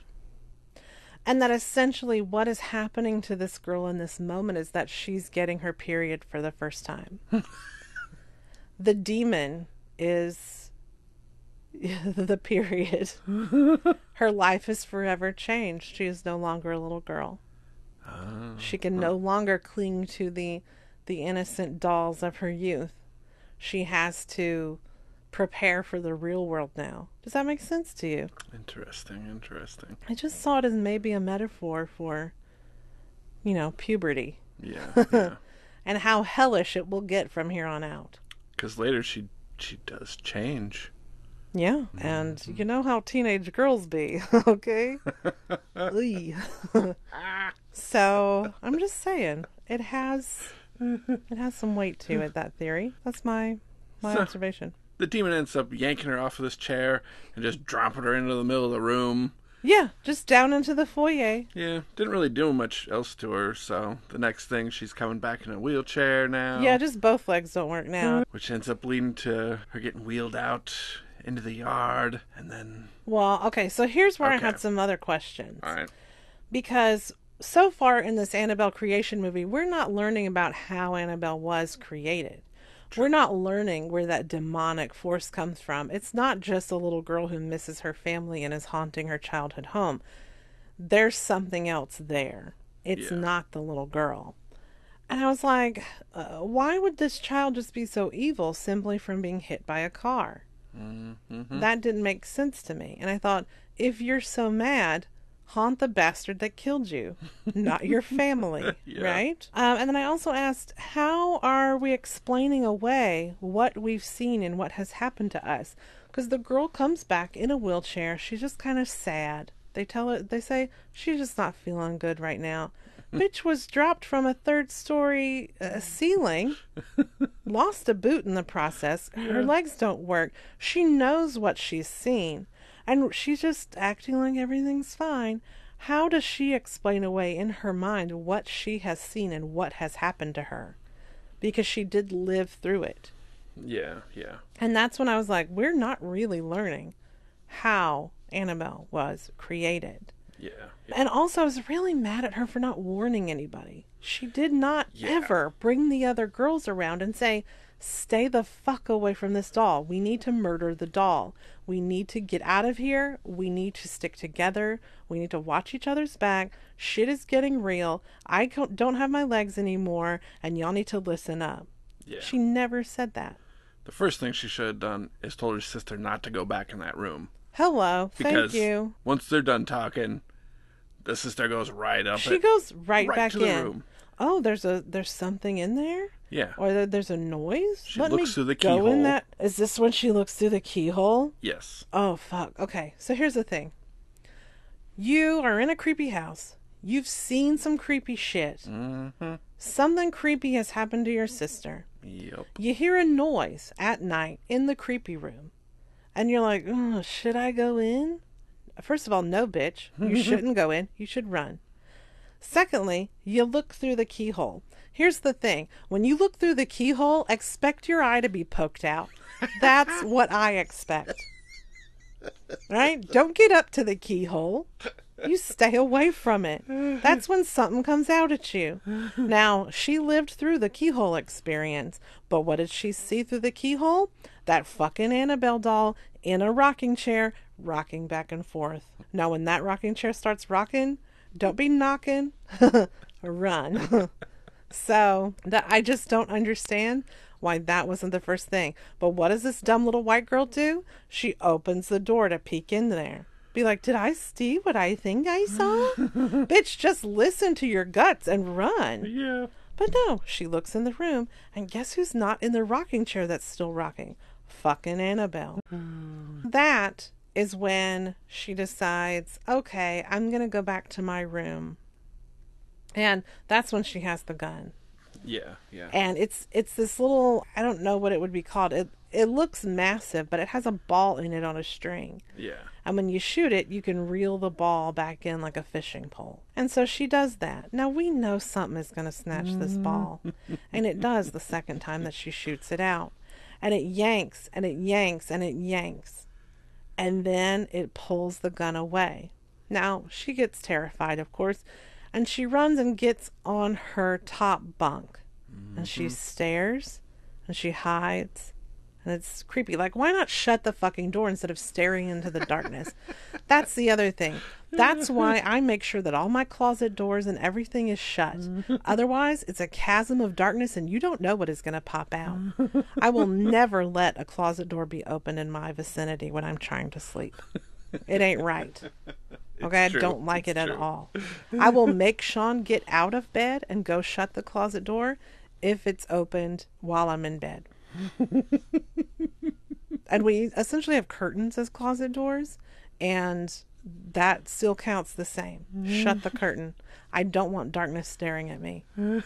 And that essentially what is happening to this girl in this moment is that she's getting her period for the first time. (laughs) the demon is (laughs) the period. (laughs) her life is forever changed. She is no longer a little girl. Ah, she can no longer cling to the the innocent dolls of her youth. She has to prepare for the real world now. Does that make sense to you? Interesting. Interesting. I just saw it as maybe a metaphor for, you know, puberty Yeah. (laughs) Yeah. and how hellish it will get from here on out. Because later she she does change. Yeah, mm-hmm. and you know how teenage girls be, (laughs) okay? (laughs) So I'm just saying, it has it has some weight to it. That theory. That's my my So- observation. The demon ends up yanking her off of this chair and just dropping her into the middle of the room. Yeah, just down into the foyer. Yeah, didn't really do much else to her. So the next thing, she's coming back in a wheelchair now. Yeah, just both legs don't work now. which ends up leading to her getting wheeled out into the yard, and then Well, okay, so here's where I Okay. had some other questions. all right, because so far in this Annabelle creation movie, we're not learning about how Annabelle was created. We're not learning where that demonic force comes from. It's not just a little girl who misses her family and is haunting her childhood home. There's something else there. It's Yeah. not the little girl. And I was like, uh, why would this child just be so evil simply from being hit by a car? mm-hmm. That didn't make sense to me. And I thought, if you're so mad, haunt the bastard that killed you, not your (laughs) family, Yeah. right? Um, and then I also asked, how are we explaining away what we've seen and what has happened to us? Because the girl comes back in a wheelchair. She's just kind of sad. They tell her, they say, she's just not feeling good right now. Bitch was dropped from a third story uh, ceiling (laughs) lost a boot in the process. Her legs don't work. She knows what she's seen. And she's just acting like everything's fine. How does she explain away in her mind what she has seen and what has happened to her? Because she did live through it. Yeah, yeah. And that's when I was like, we're not really learning how Annabelle was created. Yeah. yeah. And also, I was really mad at her for not warning anybody. She did not Yeah. ever bring the other girls around and say, Stay the fuck away from this doll. We need to murder the doll. We need to get out of here. We need to stick together. We need to watch each other's back. Shit is getting real. I don't have my legs anymore, and y'all need to listen up. Yeah. She never said that. The first thing she should have done is told her sister not to go back in that room. Hello. Because Thank you. once they're done talking, the sister goes right up She it. goes right, right back in. room. Oh, there's a there's something in there. Yeah. Or there, there's a noise. She Let looks through the go keyhole. in that. Is this when she looks through the keyhole? Yes. Oh fuck. Okay, so here's the thing. You are in a creepy house. You've seen some creepy shit. Mm-hmm. Something creepy has happened to your sister. Yep. You hear a noise at night in the creepy room, and you're like, oh, "Should I go in?" First of all, no, bitch. You (laughs) shouldn't go in. You should run. Secondly, you look through the keyhole. Here's the thing when you look through the keyhole, expect your eye to be poked out. That's what I expect. Right? Don't get up to the keyhole. You stay away from it. That's when something comes out at you. Now, she lived through the keyhole experience, but what did she see through the keyhole? That fucking Annabelle doll in a rocking chair, rocking back and forth. Now, when that rocking chair starts rocking, don't be knocking, (laughs) run. (laughs) so, that I just don't understand why that wasn't the first thing. But what does this dumb little white girl do? She opens the door to peek in there. Be like, did I see what I think I saw? (laughs) Bitch, just listen to your guts and run. Yeah. But no, she looks in the room, and guess who's not in the rocking chair that's still rocking? Fucking Annabelle. Oh. that is when she decides, okay, I'm going to go back to my room. And that's when she has the gun. Yeah. Yeah. And it's it's this little I don't know what it would be called. It it looks massive, but it has a ball in it on a string. Yeah. And when you shoot it, you can reel the ball back in like a fishing pole. And so she does that. Now we know something is going to snatch this mm. ball. and it does the second time that she shoots it out. And it yanks and it yanks and it yanks. And then it pulls the gun away. Now she gets terrified, of course, and she runs and gets on her top bunk. And she mm-hmm. stares and she hides and it's creepy. Like, why not shut the fucking door instead of staring into the darkness? That's the other thing. That's why I make sure that all my closet doors and everything is shut. Otherwise, it's a chasm of darkness and you don't know what is going to pop out. I will never let a closet door be open in my vicinity when I'm trying to sleep. It ain't right. Okay, I don't like It's it at all. I will make Sean get out of bed and go shut the closet door if it's opened while I'm in bed. (laughs) and we essentially have curtains as closet doors, and that still counts the same. Shut the curtain. I don't want darkness staring at me. (laughs)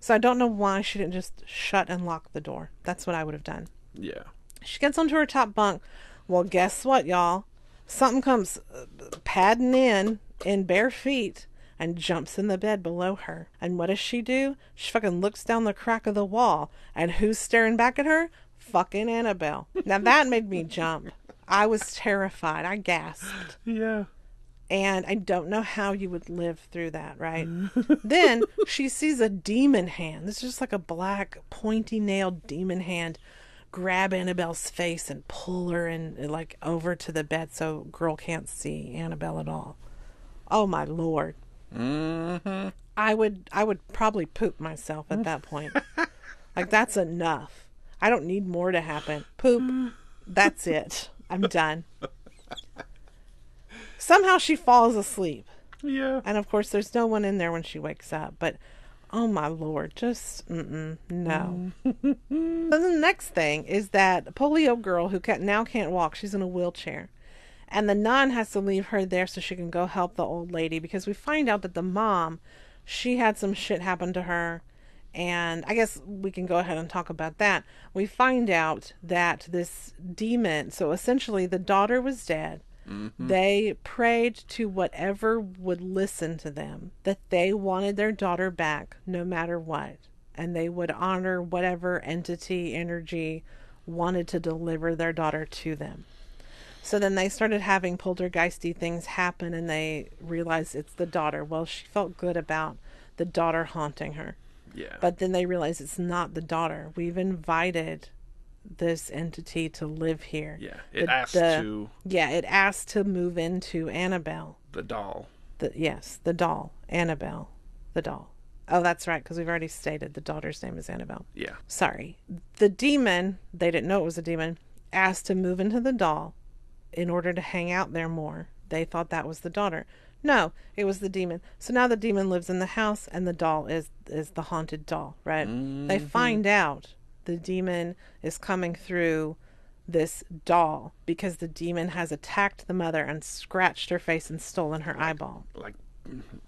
so I don't know why she didn't just shut and lock the door. That's what I would have done. Yeah. She gets onto her top bunk. Well, guess what, y'all? Something comes uh, padding in in bare feet and jumps in the bed below her. And what does she do? She fucking looks down the crack of the wall. And who's staring back at her? Fucking Annabelle. Now that made me jump. I was terrified. I gasped. Yeah. And I don't know how you would live through that, right? Mm. (laughs) then she sees a demon hand. It's just like a black, pointy nailed demon hand grab Annabelle's face and pull her and like over to the bed so girl can't see Annabelle at all. Oh my lord. Mm-hmm. I would I would probably poop myself at that point. (laughs) like that's enough. I don't need more to happen. Poop. That's it. I'm done. Somehow she falls asleep. Yeah. And of course, there's no one in there when she wakes up. But oh my lord, just mm-mm, no. then the next thing is that polio girl who can, now can't walk. She's in a wheelchair, and the nun has to leave her there so she can go help the old lady because we find out that the mom, she had some shit happen to her. And I guess we can go ahead and talk about that. We find out that this demon, so essentially the daughter was dead. Mm-hmm. They prayed to whatever would listen to them that they wanted their daughter back no matter what. And they would honor whatever entity, energy wanted to deliver their daughter to them. So then they started having poltergeisty things happen and they realized it's the daughter. Well, she felt good about the daughter haunting her. Yeah. But then they realize it's not the daughter. We've invited this entity to live here. yeah. It The- asked the- to Yeah, it asked to move into Annabelle. the doll. The yes, the doll, Annabelle, the doll. Oh, that's right, because we've already stated the daughter's name is Annabelle. Yeah. Sorry, the demon. They didn't know it was a demon. Asked to move into the doll, in order to hang out there more. They thought that was the daughter. No, it was the demon. So now the demon lives in the house, and the doll is is the haunted doll. Right? They mm-hmm. find out the demon is coming through this doll because the demon has attacked the mother and scratched her face and stolen her eyeball. Like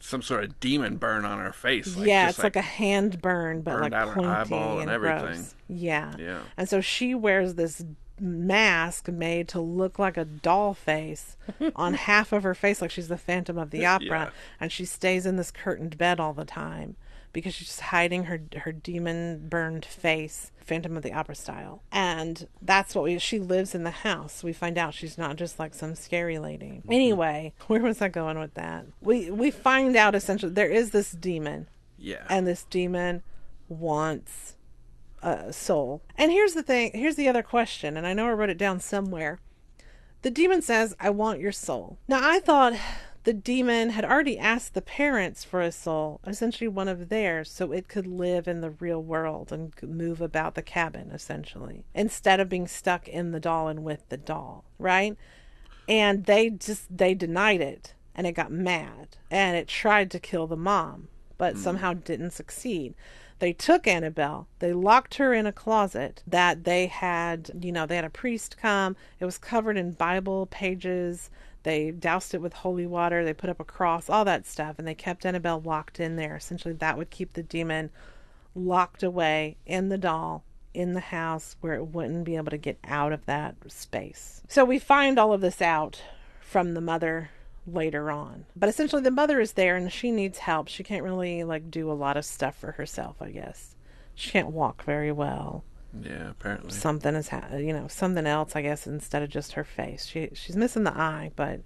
some sort of demon burn on her face. Like, yeah, it's like, a hand burn, but like out her pointy eyeball and, and everything. gross. Yeah. Yeah. And so she wears this mask made to look like a doll face (laughs) on half of her face, like she's the Phantom of the Opera, Yeah. and she stays in this curtained bed all the time because she's just hiding her her demon burned face, Phantom of the Opera style. And that's what we. She lives in the house. We find out she's not just like some scary lady. Mm-hmm. Anyway, (laughs) where was I going with that? We we find out essentially there is this demon Yeah. and this demon wants a soul. And here's the thing here's the other question, and I know I wrote it down somewhere. The demon says, I want your soul. Now, I thought the demon had already asked the parents for a soul, essentially one of theirs, so it could live in the real world and move about the cabin, essentially, instead of being stuck in the doll and with the doll, right? And they just, they denied it and it got mad and it tried to kill the mom, but hmm. somehow didn't succeed. They took Annabelle, they locked her in a closet that they had, you know, they had a priest come. It was covered in Bible pages. They doused it with holy water. They put up a cross, all that stuff, and they kept Annabelle locked in there. Essentially, that would keep the demon locked away in the doll in the house where it wouldn't be able to get out of that space. So we find all of this out from the mother later on. But essentially the mother is there and she needs help. She can't really like do a lot of stuff for herself, I guess. She can't walk very well. yeah. Apparently. Something is ha- you know, something else I guess instead of just her face. She she's missing the eye, but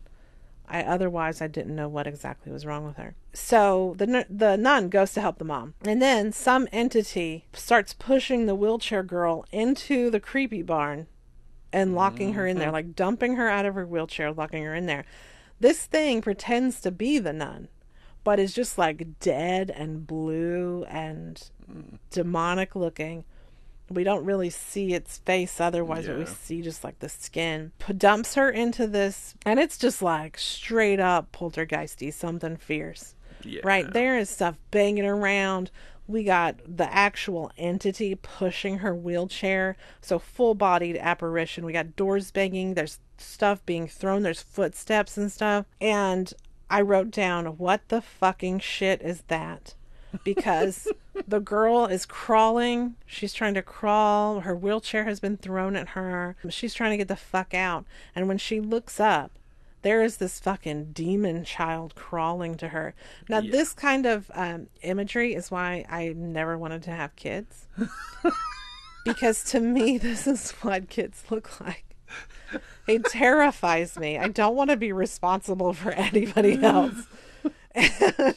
I otherwise I didn't know what exactly was wrong with her. So the the nun goes to help the mom, and then some entity starts pushing the wheelchair girl into the creepy barn, and locking her in there, mm-hmm. like dumping her out of her wheelchair, locking her in there. This thing pretends to be the nun, but is just like dead and blue and demonic looking. We don't really see its face otherwise, but we see just like the skin. P- dumps her into this, and it's just like straight up poltergeisty, something fierce. Yeah. Right there is stuff banging around. We got the actual entity pushing her wheelchair. So full bodied apparition. We got doors banging. There's stuff being thrown. There's footsteps and stuff. And I wrote down, what the fucking shit is that? Because (laughs) the girl is crawling. She's trying to crawl. Her wheelchair has been thrown at her. She's trying to get the fuck out. And when she looks up, there is this fucking demon child crawling to her. Now, Yeah. this kind of um, imagery is why I never wanted to have kids. (laughs) because to me, (laughs) this is what kids look like. It terrifies me. I don't want to be responsible for anybody else. (laughs)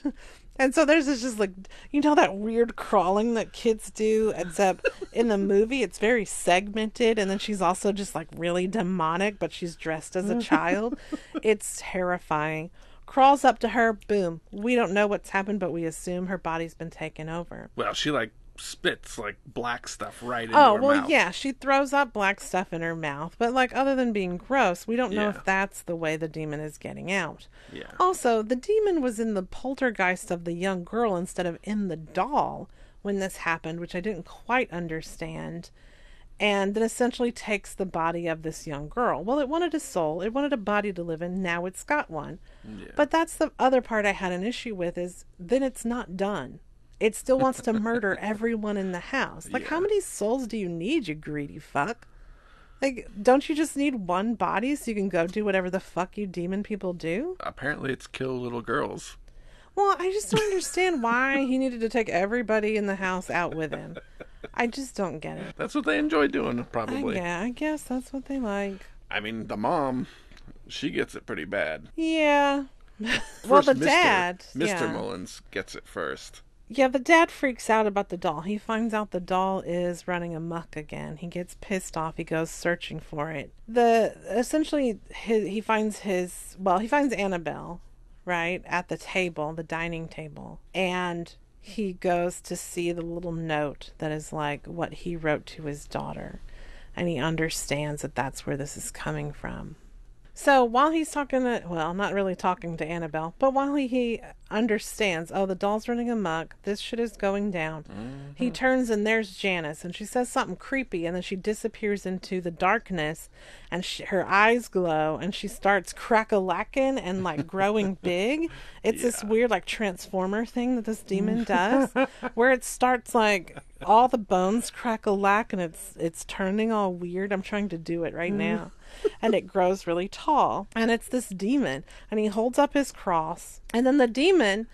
And so there's this just like you know that weird crawling that kids do, except in the movie it's very segmented, and then she's also just like really demonic, but she's dressed as a mm. child. It's terrifying. Crawls up to her, boom. We don't know what's happened, but we assume her body's been taken over. Well, she like spits like black stuff right into Oh her well, mouth. yeah, she throws up black stuff in her mouth, but like other than being gross, we don't know Yeah. if that's the way the demon is getting out. Yeah. Also, the demon was in the poltergeist of the young girl instead of in the doll when this happened, which I didn't quite understand. And then essentially takes the body of this young girl. Well, it wanted a soul, it wanted a body to live in. Now it's got one. Yeah. But that's the other part I had an issue with is then it's not done. It still wants to murder everyone in the house. Like, how many souls do you need, you greedy fuck? Like, don't you just need one body so you can go do whatever the fuck you demon people do? Apparently, it's kill little girls. Well, I just don't understand why he needed to take everybody in the house out with him. I just don't get it. That's what they enjoy doing, probably. yeah, I guess that's what they like. I mean, the mom, she gets it pretty bad. Yeah. (laughs) well, the Mr. dad. Mr. Yeah. Mullins gets it first. Yeah, the dad freaks out about the doll. He finds out the doll is running amok again. He gets pissed off. He goes searching for it. The essentially his, he finds his well, he finds Annabelle, right, at the table, the dining table. And he goes to see the little note that is like what he wrote to his daughter. And he understands that that's where this is coming from. So while he's talking to, well, not really talking to Annabelle, but while he, he understands, oh, the doll's running amok, this shit is going down, he mm-hmm. turns and there's Janice, and she says something creepy, and then she disappears into the darkness, and she, her eyes glow, and she starts crack-a-lacking and like growing (laughs) big. It's this weird like transformer thing that this demon mm. does, (laughs) where it starts like all the bones crack-a-lack, and it's it's turning all weird. I'm trying to do it right mm. now and it grows really tall. And it's this demon, and he holds up his cross, and then the demon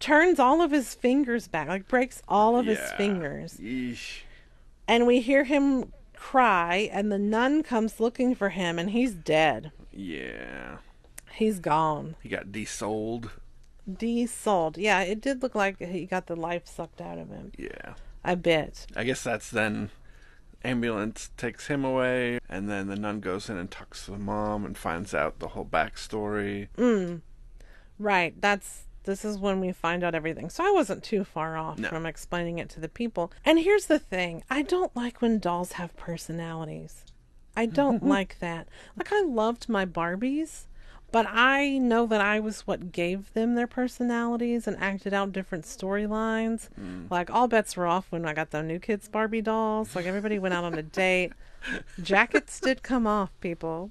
turns all of his fingers back, like breaks all of his fingers. Yeesh. And we hear him cry, and the nun comes looking for him, and he's dead. Yeah. He's gone. He got desold. De-sold. Yeah, it did look like he got the life sucked out of him. Yeah. A bit. I guess that's then ambulance takes him away and then the nun goes in and talks to the mom and finds out the whole backstory. Mm. Right. That's this is when we find out everything. So I wasn't too far off No. from explaining it to the people. And here's the thing. I don't like when dolls have personalities. I don't (laughs) like that. Like I loved my Barbies, but I know that I was what gave them their personalities and acted out different storylines. Mm. Like all bets were off when I got the new kids Barbie dolls. Like everybody went out on a date. Jackets did come off, people.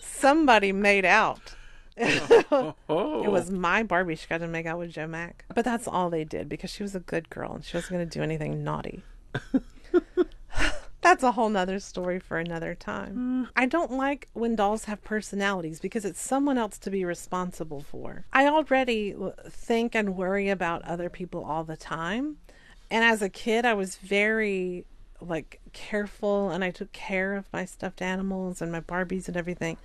Somebody made out. Oh. (laughs) It was my Barbie. She got to make out with Joe Mack. But that's all they did because she was a good girl and she wasn't going to do anything naughty. That's a whole nother story for another time. Mm. I don't like when dolls have personalities because it's someone else to be responsible for. I already think and worry about other people all the time. And as a kid, I was very like careful and I took care of my stuffed animals and my Barbies and everything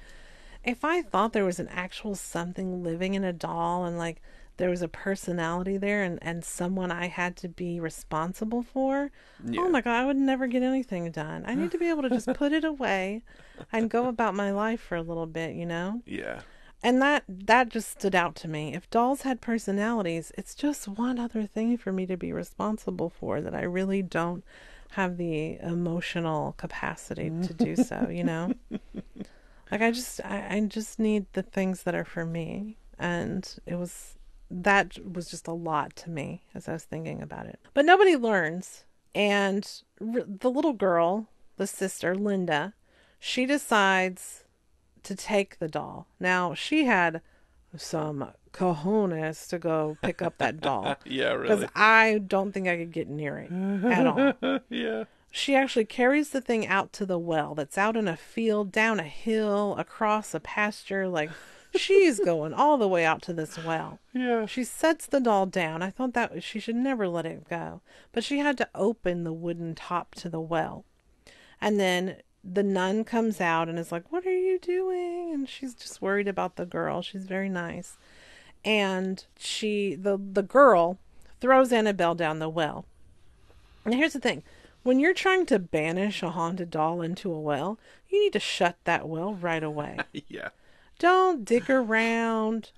if I thought there was an actual something living in a doll and like there was a personality there and, and someone I had to be responsible for, oh Yeah. oh my God, I would never get anything done. I need to be able to just (laughs) put it away and go about my life for a little bit, you know? Yeah. And that that just stood out to me. If dolls had personalities, it's just one other thing for me to be responsible for that I really don't have the emotional capacity to do mm. so, you know? (laughs) Like I just I, I just need the things that are for me. And it was that was just a lot to me as I was thinking about it. But nobody learns. And r- the little girl, the sister, Linda, she decides to take the doll. Now, she had some cojones to go pick up that doll. (laughs) Yeah, really. Because. I don't think I could get near it at all. (laughs) yeah. She actually carries the thing out to the well that's out in a field, down a hill, across a pasture. Like, she's going all the way out to this well. Yeah. She sets the doll down. I thought that she should never let it go. But she had to open the wooden top to the well. And then the nun comes out and is like, What are you doing? And she's just worried about the girl. She's very nice. And she, the, the girl, throws Annabelle down the well. And here's the thing when you're trying to banish a haunted doll into a well, you need to shut that well right away. (laughs) Yeah. Don't dig around.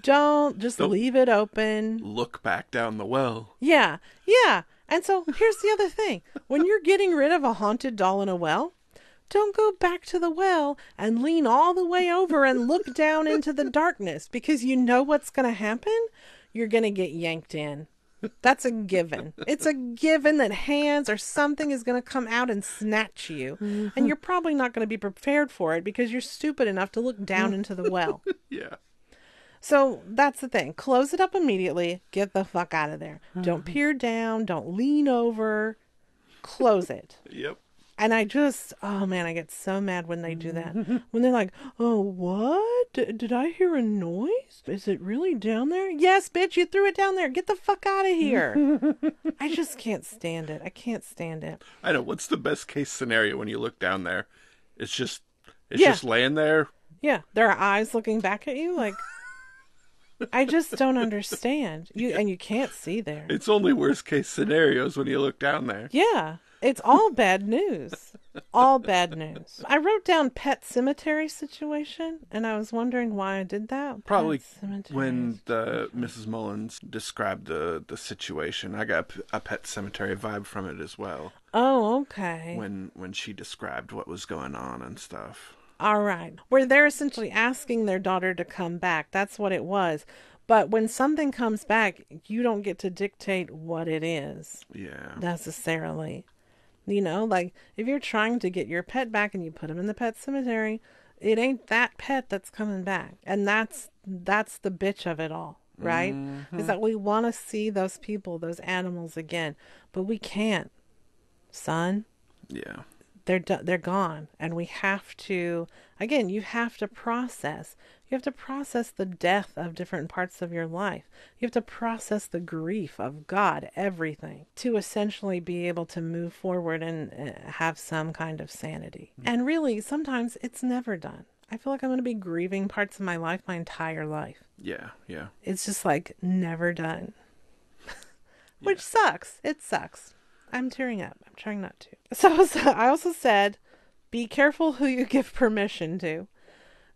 Don't just Don't- leave it open. Look back down the well. Yeah, yeah. And so here's the other thing when you're getting rid of a haunted doll in a well, don't go back to the well and lean all the way over and look down into the darkness because you know what's going to happen? You're going to get yanked in. That's a given. It's a given that hands or something is going to come out and snatch you. And you're probably not going to be prepared for it because you're stupid enough to look down into the well. (laughs) Yeah. So that's the thing. Close it up immediately. Get the fuck out of there. Don't mm-hmm. peer down. Don't lean over. Close it. Yep. And I just, oh man, I get so mad when they do that. (laughs) when they're like, oh, what? D- did I hear a noise? Is it really down there? Yes, bitch, you threw it down there. Get the fuck out of here. (laughs) I just can't stand it. I can't stand it. I know. What's the best case scenario when you look down there? It's just it's Yeah. just laying there. Yeah, there are eyes looking back at you like I just don't understand. You and you can't see there. It's only worst case scenarios when you look down there. Yeah, it's all bad news. All bad news. I wrote down pet cemetery situation and I was wondering why I did that. Probably when the Mrs. Mullins described the the situation, I got a pet cemetery vibe from it as well. Oh, okay. When when she described what was going on and stuff. All right. Where they're essentially asking their daughter to come back. That's what it was. But when something comes back, you don't get to dictate what it is. Yeah. necessarily. You know, like if you're trying to get your pet back and you put him in the pet cemetery, it ain't that pet that's coming back. And that's that's the bitch of it all, right? Is mm-hmm. that we want to see those people, those animals again, but we can't. Son, Yeah. they're they're gone and we have to again you have to process you have to process the death of different parts of your life. You have to process the grief of god everything to essentially be able to move forward and uh, have some kind of sanity. And really sometimes it's never done. I feel like i'm going to be grieving parts of my life my entire life. Yeah. Yeah. it's just like never done. (laughs) Which sucks. It sucks. I'm tearing up. I'm trying not to. (laughs) So, so i also said be careful who you give permission to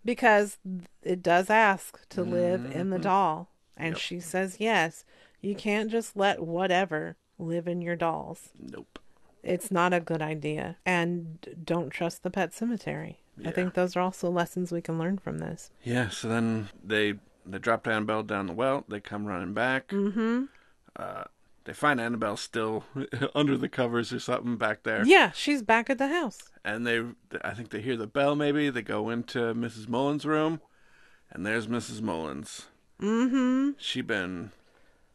because it does ask to live in the doll and Yep. she says yes you can't just let whatever live in your dolls Nope. it's not a good idea and don't trust the pet cemetery i think those are also lessons we can learn from this Yeah, so then they they drop Annabelle down the well. They come running back. Mm-hmm. Uh, they find Annabelle still (laughs) under the covers or something back there. yeah she's back at the house And they, I think they hear the bell. Maybe they go into Mrs. Mullins' room, and there's Mrs. Mullins. mm-hmm She been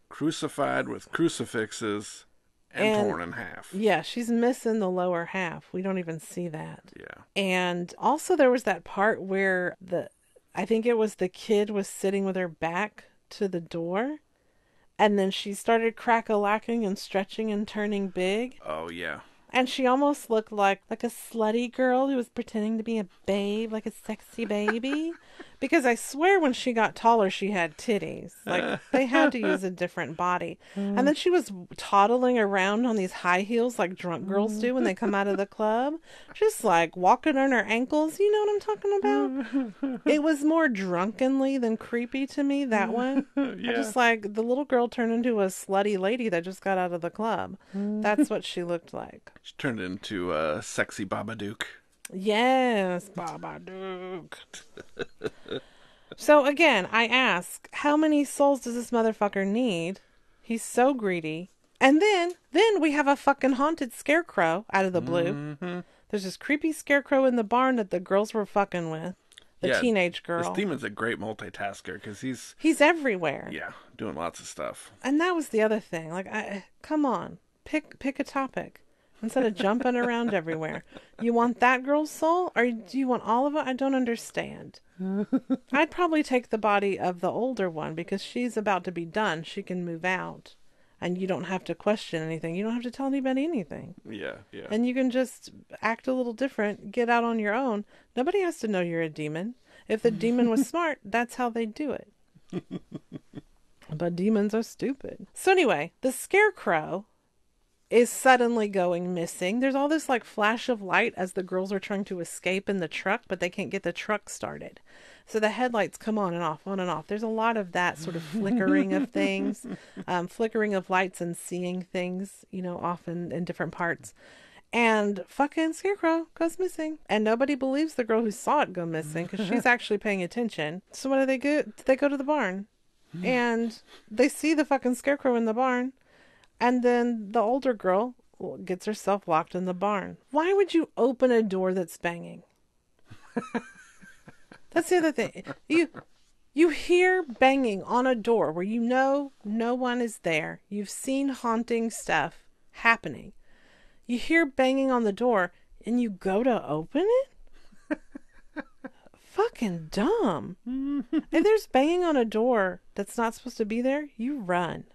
crucified with crucifixes and, And- torn in half. Yeah, she's missing the lower half. We don't even see that. Yeah. And also there was that part where the I think it was the kid was sitting with her back to the door and then she started crack-a-lacking and stretching and turning big Oh yeah. and she almost looked like like a slutty girl who was pretending to be a babe, like a sexy baby. Because I swear when she got taller she had titties. Like (laughs) they had to use a different body. And then she was toddling around on these high heels like drunk girls do when they come out of the club. Just like walking on her ankles, you know what I'm talking about? (laughs) it was more drunkenly than creepy to me, that (laughs) one. I Yeah. just like the little girl turned into a slutty lady that just got out of the club. That's what she looked like. She turned into a sexy Babadook. Yes, Babadook. so again, I ask, how many souls does this motherfucker need? He's so greedy. And then, then we have a fucking haunted scarecrow out of the blue. Mm-hmm. There's this creepy scarecrow in the barn that the girls were fucking with. The Yeah, teenage girl. This demon's a great multitasker because he's He's everywhere. yeah doing lots of stuff. And that was the other thing. Like, I, come on, pick pick a topic instead of jumping around everywhere. You want that girl's soul, or do you want all of it? I don't understand. (laughs) I'd probably take the body of the older one because she's about to be done. She can move out, and you don't have to question anything. You don't have to tell anybody anything, Yeah, yeah. and you can just act a little different, get out on your own. Nobody has to know you're a demon. If the demon was (laughs) smart, that's how they do it. (laughs) But demons are stupid. So anyway, the scarecrow is suddenly going missing. There's all this like flash of light as the girls are trying to escape in the truck, but they can't get the truck started. So the headlights come on and off, on and off. There's a lot of that sort of flickering of things, (laughs) um, flickering of lights and seeing things, you know, often in different parts. And fucking Scarecrow goes missing. And nobody believes the girl who saw it go missing because she's (laughs) actually paying attention. So what do they go? They go to the barn and they see the fucking scarecrow in the barn and then the older girl gets herself locked in the barn why would you open a door that's banging (laughs) that's the other thing you you hear banging on a door where you know no one is there you've seen haunting stuff happening you hear banging on the door and you go to open it? Fucking dumb. (laughs) if there's banging on a door that's not supposed to be there, you run.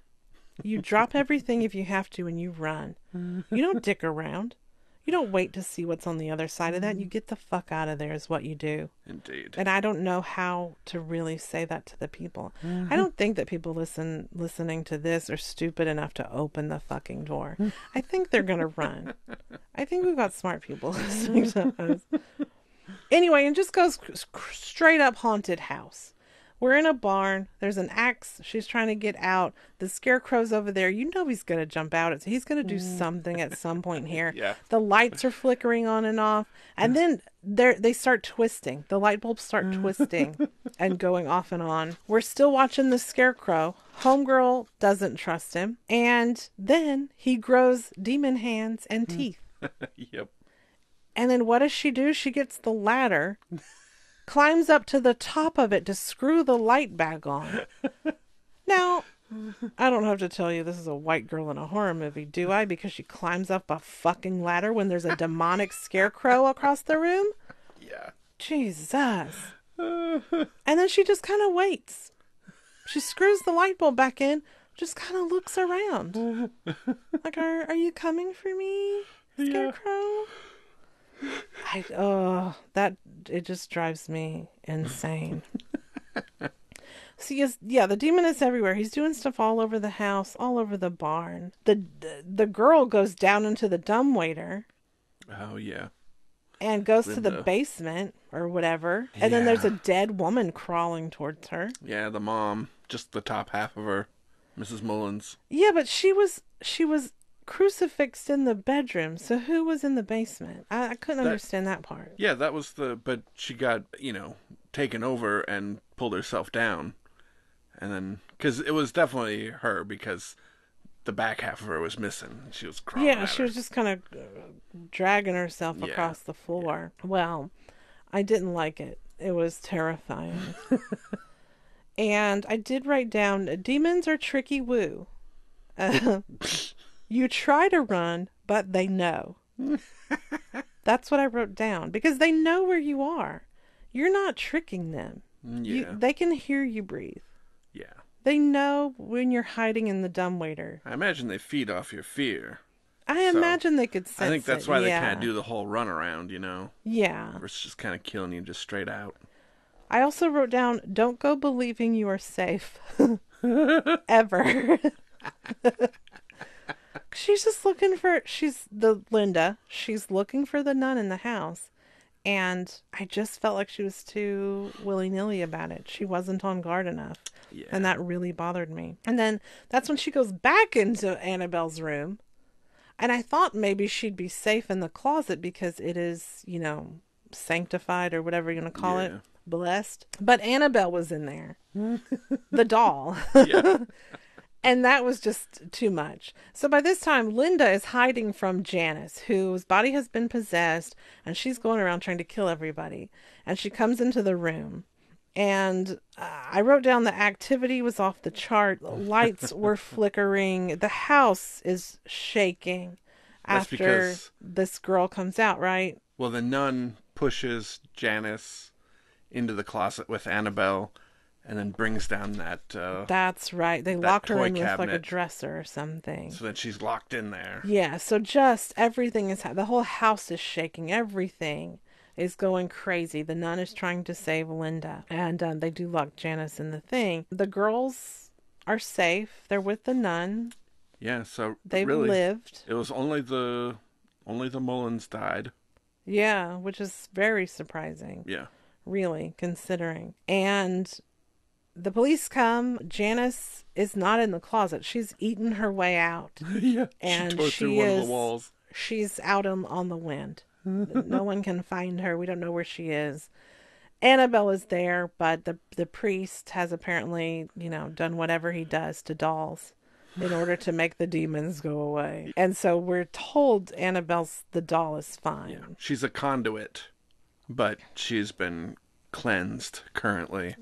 You drop everything if you have to and you run. You don't (laughs) dick around. You don't wait to see what's on the other side of that. You mm-hmm. get the fuck out of there, is what you do. Indeed. And I don't know how to really say that to the people. I mm-hmm. don't think that people listen listening to this are stupid enough to open the fucking door. (laughs) I think they're gonna run. I think we've got smart people (laughs) listening to us. Anyway, and just goes straight up haunted house. We're in a barn. There's an axe. She's trying to get out. The scarecrow's over there. You know he's going to jump out. He's going to do mm. something at some point (laughs) here. Yeah. The lights are flickering on and off. And then they they start twisting. The light bulbs start mm. twisting (laughs) and going off and on. We're still watching the scarecrow. Homegirl doesn't trust him. And then he grows demon hands and mm. teeth. (laughs) yep. And then what does she do? She gets the ladder, climbs up to the top of it to screw the light back on. (laughs) Now, I don't have to tell you this is a white girl in a horror movie, do I? Because she climbs up a fucking ladder when there's a demonic scarecrow across the room? Yeah. Jesus. (laughs) And then she just kind of waits. She screws the light bulb back in, just kind of looks around. (laughs) Like, are, are you coming for me, Scarecrow? I, oh, that, it just drives me insane. (laughs) See, yes, yeah, the demon is everywhere. He's doing stuff all over the house, all over the barn. The the girl goes down into the dumbwaiter Oh yeah. and goes to the basement or whatever. And then there's a dead woman crawling towards her. Yeah, the mom, just the top half of her, Mrs. Mullins. Yeah, but she was she was crucifixed in the bedroom. So who was in the basement? I, I couldn't That- understand that part. Yeah, that was the. But she got you know taken over and pulled herself down, and then because it was definitely her because the back half of her was missing. She was crawling. Yeah, she her. was just kind of dragging herself Yeah, across the floor. Well, I didn't like it. It was terrifying. (laughs) and I did write down demons are tricky woo. Uh, (laughs) (laughs) you try to run, but they know. (laughs) That's what I wrote down because they know where you are. You're not tricking them. Mm, You, Yeah, they can hear you breathe. yeah. They know when you're hiding in the dumbwaiter. I imagine they feed off your fear. I So, imagine they could sense I think that's it, why they yeah. can't do the whole run around. You know, Yeah. it's just kind of killing you just straight out. I also wrote down don't go believing you are safe. (laughs) (laughs) Ever. She's just looking for she's the Linda. She's looking for the nun in the house. And I just felt like she was too willy nilly about it. She wasn't on guard enough. Yeah. And that really bothered me. And then that's when she goes back into Annabelle's room. And I thought maybe she'd be safe in the closet because it is, you know, sanctified or whatever you're going to call it, blessed. But Annabelle was in there, (laughs) the doll. (laughs) And that was just too much. So by this time, Linda is hiding from Janice, whose body has been possessed, and she's going around trying to kill everybody. And she comes into the room. And uh, I wrote down the activity was off the chart. Lights (laughs) were flickering. The house is shaking That's after because- this girl comes out, right? Well, the nun pushes Janice into the closet with Annabelle, and then brings down that. Uh, That's right. They lock her toy in with like a cabinet. dresser or something. so that she's locked in there. Yeah, so just everything is the whole house is shaking. Everything is going crazy. The nun is trying to save Linda, and um, they do lock Janice in the thing. The girls are safe. They're with the nun. Yeah. So They've really, lived. it was only the only the Mullins died. Yeah, which is very surprising, Yeah. really, considering. And the police come. Janice is not in the closet. She's eaten her way out. (laughs) yeah. And she tore she through one of is- the walls. she's out on, on the wind. (laughs) no one can find her. We don't know where she is. Annabelle is there, but the the priest has apparently, you know, done whatever he does to dolls in order to make the demons go away. And so we're told Annabelle's the doll is fine. She's a conduit, but she's been cleansed currently.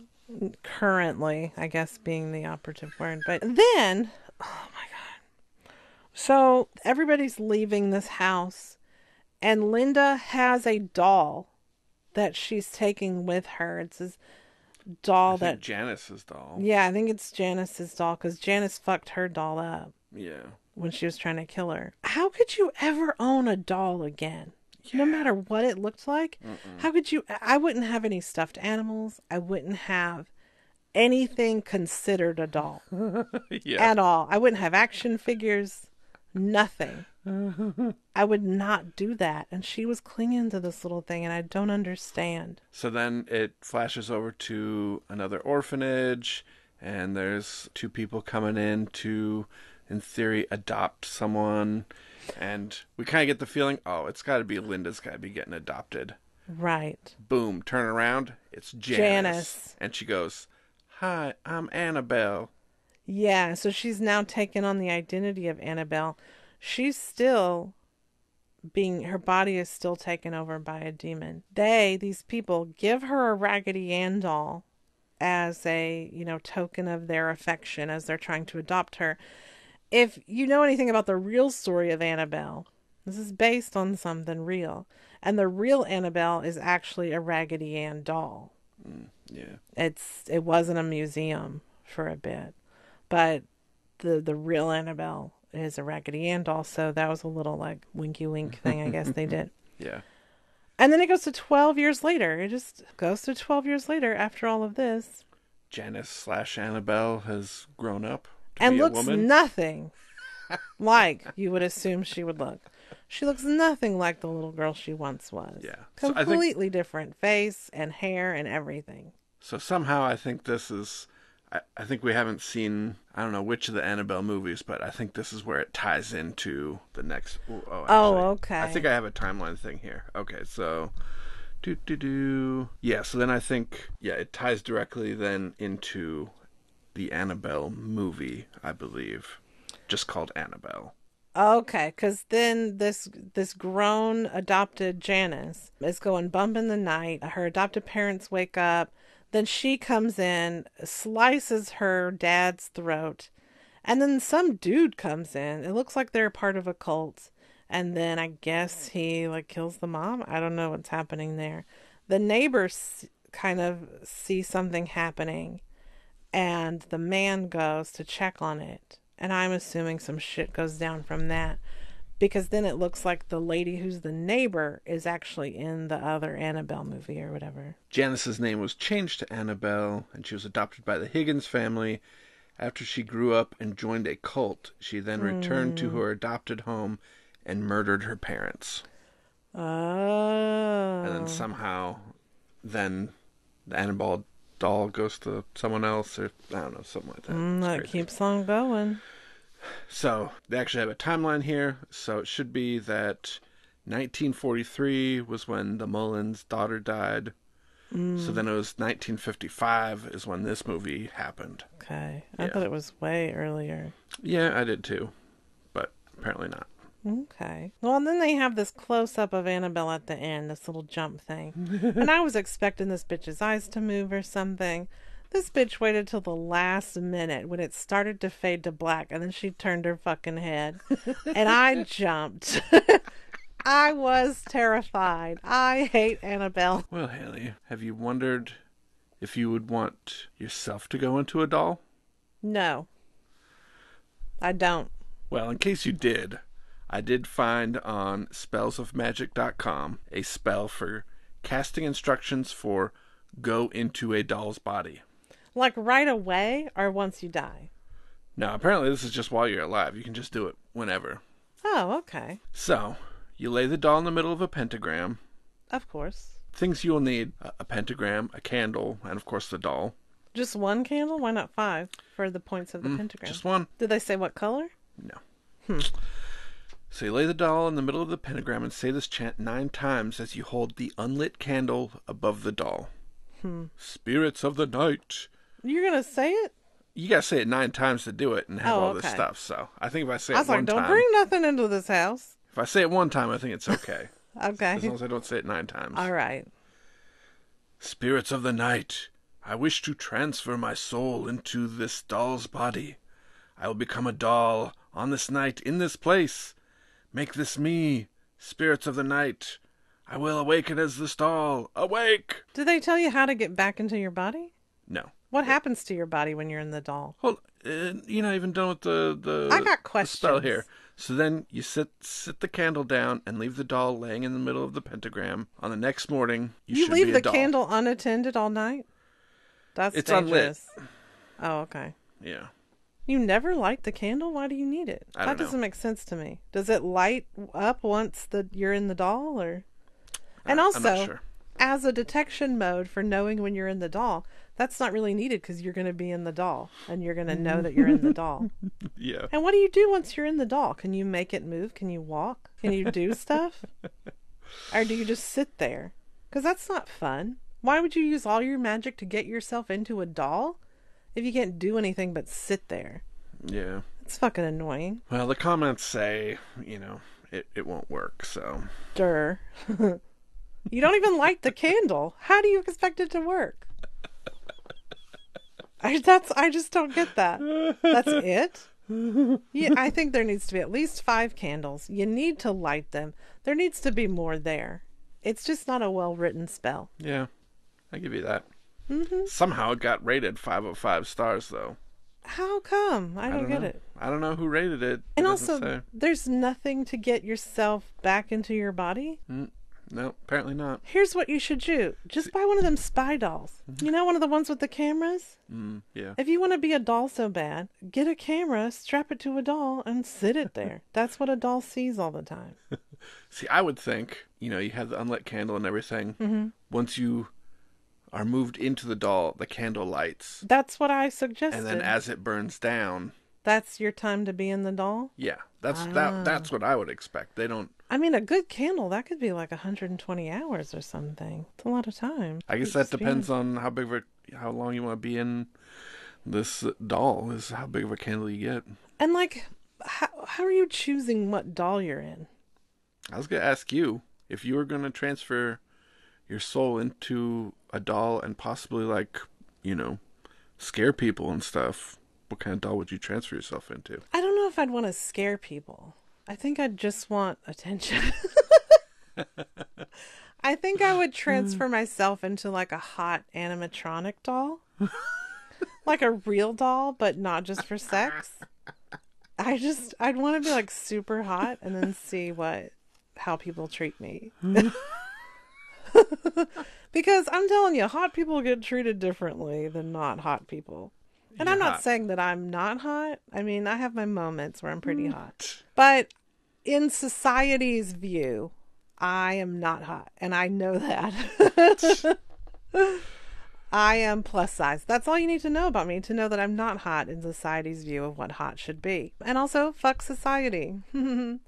Currently, I guess being the operative word. But then, oh my god. So everybody's leaving this house And Linda has a doll that she's taking with her. It's this doll that Janice's doll. Yeah, I think it's Janice's doll because Janice fucked her doll up Yeah. when she was trying to kill her. How could you ever own a doll again? No matter what it looked like? How could you? I wouldn't have any stuffed animals. I wouldn't have anything considered a doll (laughs) yeah. at all. I wouldn't have action figures, nothing. (laughs) I would not do that. And she was clinging to this little thing, and I don't understand. So then it flashes over to another orphanage, and there's two people coming in to, in theory, adopt someone. And we kind of get the feeling, oh, it's got to be Linda's got to be getting adopted. Right. Boom, turn around, it's Janice. Janice. And she goes, Hi, I'm Annabelle. Yeah, so she's now taken on the identity of Annabelle. She's still being her body is still taken over by a demon. They, these people, give her a Raggedy Ann doll as a, you know, token of their affection as they're trying to adopt her. If you know anything about the real story of Annabelle, this is based on something real. And the real Annabelle is actually a Raggedy Ann doll mm, Yeah. it's it wasn't a museum for a bit, but the the real Annabelle is a Raggedy Ann doll. So that was a little like winky wink thing, I guess they (laughs) did. Yeah. And then it goes to twelve years later. It just goes to twelve years later after all of this, Janice slash Annabelle has grown up and looks nothing (laughs) like you would assume she would look. She looks nothing like the little girl she once was. Yeah. So I think- completely different face and hair and everything. So somehow I think this is. I, I think we haven't seen. I don't know which of the Annabelle movies, but I think this is where it ties into the next. ooh, Oh, Oh, okay. I think I have a timeline thing here. Okay, so. Do do do. Yeah. So then I think yeah, it ties directly then into the Annabelle movie, I believe, just called Annabelle. Okay, because then this this grown adopted Janice is going bump in the night. Her adopted parents wake up. Then she comes in, slices her dad's throat, and then some dude comes in. It looks like they're part of a cult, and then I guess he like kills the mom. I don't know what's happening there. The neighbors kind of see something happening, and the man goes to check on it. And I'm assuming some shit goes down from that. Because then it looks like the lady who's the neighbor is actually in the other Annabelle movie or whatever. Janice's name was changed to Annabelle, and she was adopted by the Higgins family. After she grew up and joined a cult, she then returned to hmm. her adopted home and murdered her parents. Oh. And then oh. somehow, then the Annabelle doll goes to someone else, or I don't know, something like that. Mm, that keeps on going. So they actually have a timeline here. So it should be that 1943 was when the Mullins' daughter died. So then it was 1955 is when this movie happened. Okay. I Yeah. thought it was way earlier. Yeah, I did too, but apparently not. Okay. Well, and then they have this close up of Annabelle at the end, this little jump thing. (laughs) and I was expecting this bitch's eyes to move or something. This bitch waited till the last minute when it started to fade to black, and then she turned her fucking head. and I (laughs) jumped. (laughs) I was terrified. I hate Annabelle. Well, Hailey, have you wondered if you would want yourself to go into a doll? No. I don't. Well, in case you did, I did find on spellsofmagic.com a spell for casting instructions for go into a doll's body. Like right away or once you die? No, apparently, this is just while you're alive. You can just do it whenever. Oh, okay. So, you lay the doll in the middle of a pentagram. Of course. Things you'll need a a pentagram, a candle, and of course the doll. Just one candle? Why not five for the points of the mm, pentagram? Just one. Did they say what color? No. Hmm. So you lay the doll in the middle of the pentagram and say this chant nine times as you hold the unlit candle above the doll. Hmm. Spirits of the night. You're gonna say it? You gotta say it nine times to do it and have Oh, all this stuff. So I think if I say I it was like, don't time, bring nothing into this house. if I say it one time, I think it's okay. (laughs) Okay. As long as I don't say it nine times. All right. Spirits of the night, I wish to transfer my soul into this doll's body. I will become a doll on this night in this place. Make this me, Spirits of the night, I will awaken as the doll. Awake! Do they tell you how to get back into your body? No. What happens to your body when you're in the doll? Hold. Uh, you're not even done with the the. I got the spell questions. here. So then you sit sit the candle down and leave the doll laying in the middle of the pentagram. On the next morning, you, You should leave be a the doll. candle unattended all night? That's It's unlit. dangerous. Oh, okay. Yeah. You never light the candle? Why do you need it? That know. doesn't make sense to me. Does it light up once the you're in the doll or And I- also sure. as a detection mode for knowing when you're in the doll, that's not really needed because you're going to be in the doll and you're going to know that you're in the doll. (laughs) Yeah. And what do you do once you're in the doll? Can you make it move? Can you walk? Can you do stuff? (laughs) or do you just sit there? Because that's not fun. Why would you use all your magic to get yourself into a doll if you can't do anything but sit there? Yeah. It's fucking annoying. Well, the comments say, you know, it, it won't work. So Durr. (laughs) you don't even light the candle. How do you expect it to work? I that's I just don't get that. That's it? Yeah, I think there needs to be at least five candles. You need to light them. There needs to be more there. It's just not a well written spell. yeah, I give you that. Mm-hmm. Somehow it got rated five of five stars, though. How come? I don't, get know. it. I don't know who rated it. It And doesn't also, say. there's nothing to get yourself back into your body. no, apparently not. Here's what you should do just buy one of them spy dolls. You know, one of the ones with the cameras? Mm, yeah, If you want to be a doll so bad, get a camera, strap it to a doll, and sit it there. (laughs) That's what a doll sees all the time. (laughs) See, I would think, you know, you have the unlit candle and everything. Mm-hmm. Once you are moved into the doll, the candle lights. That's what I suggested. And then as it burns down, That's your time to be in the doll. yeah, that's Ah. that that's what I would expect. They don't I mean, a good candle that could be like 120 hours or something. It's a lot of time. I guess that depends on how big of a how long you want to be in this doll is how big of a candle you get. And like, how how are you choosing what doll you're in? I was going to ask you if you were going to transfer your soul into a doll and possibly like, you know, scare people and stuff. What kind of doll would you transfer yourself into? I don't know if I'd want to scare people. I think I'd just want attention. (laughs) I think I would transfer hmm. myself into like a hot animatronic doll. like a real doll, but not just for sex. I just I'd want to be like super hot and then see what how people treat me. (laughs) (laughs) because I'm telling you, hot people get treated differently than not hot people. And I'm not hot. saying that I'm not hot. I mean, I have my moments where I'm pretty mm. hot. But in society's view, I am not hot. And I know that. (laughs) I am plus size. That's all you need to know about me to know that I'm not hot in society's view of what hot should be. And also, fuck society. (laughs)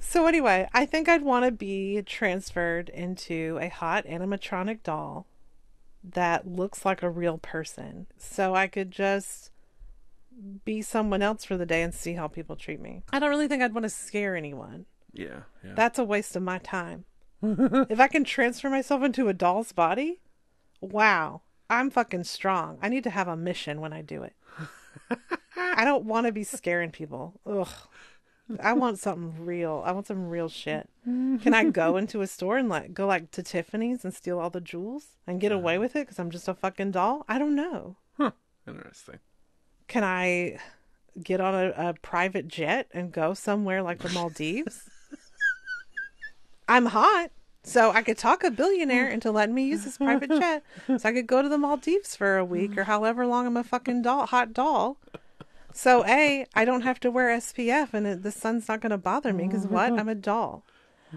so, anyway, I think I'd want to be transferred into a hot animatronic doll that looks like a real person. So I could just be someone else for the day and see how people treat me. I don't really think I'd want to scare anyone. Yeah, yeah. That's a waste of my time. (laughs) if I can transfer myself into a doll's body, wow, I'm fucking strong. I need to have a mission when I do it. (laughs) I don't want to be scaring people. Ugh. I want something real. I want some real shit. Can I go (laughs) into a store and like go like to Tiffany's and steal all the jewels and get away uh-huh. with it because I'm just a fucking doll? I don't know. Interesting. Can I get on a, a private jet and go somewhere like the Maldives? (laughs) I'm hot, so I could talk a billionaire into letting me use his private (laughs) jet, so I could go to the Maldives for a week or however long I'm a fucking doll, hot doll. So a, I don't have to wear SPF, and it, the sun's not going to bother me because what? I'm a doll.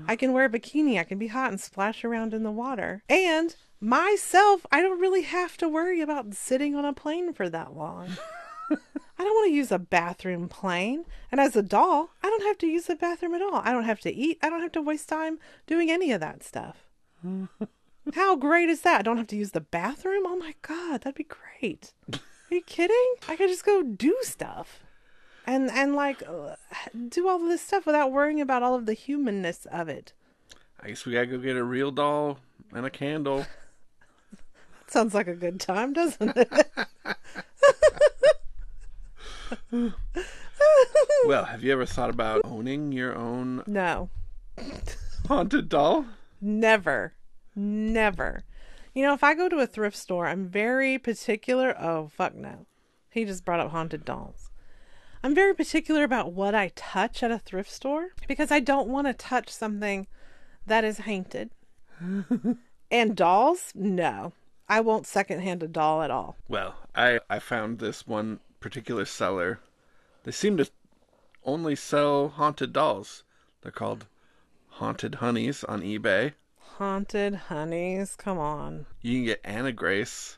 I can wear a bikini. I can be hot and splash around in the water. And myself, I don't really have to worry about sitting on a plane for that long. (laughs) I don't want to use a bathroom plane. And as a doll, I don't have to use the bathroom at all. I don't have to eat. I don't have to waste time doing any of that stuff. (laughs) How great is that? I don't have to use the bathroom? Oh my God, that'd be great. (laughs) Are you kidding? I could just go do stuff. And and like uh, do all of this stuff without worrying about all of the humanness of it. I guess we gotta go get a real doll and a candle. (laughs) Sounds like a good time, doesn't it? (laughs) (laughs) well, have you ever thought about owning your own no. Haunted doll? Never. Never. You know, if I go to a thrift store, I'm very particular. Oh, fuck no. He just brought up haunted dolls. I'm very particular about what I touch at a thrift store because I don't want to touch something that is haunted. (laughs) and dolls? No. I won't secondhand a doll at all. Well, I I found this one particular seller. They seem to only sell haunted dolls. They're called Haunted Hunies on eBay. Haunted Hunies? Come on. You can get Anna Grace.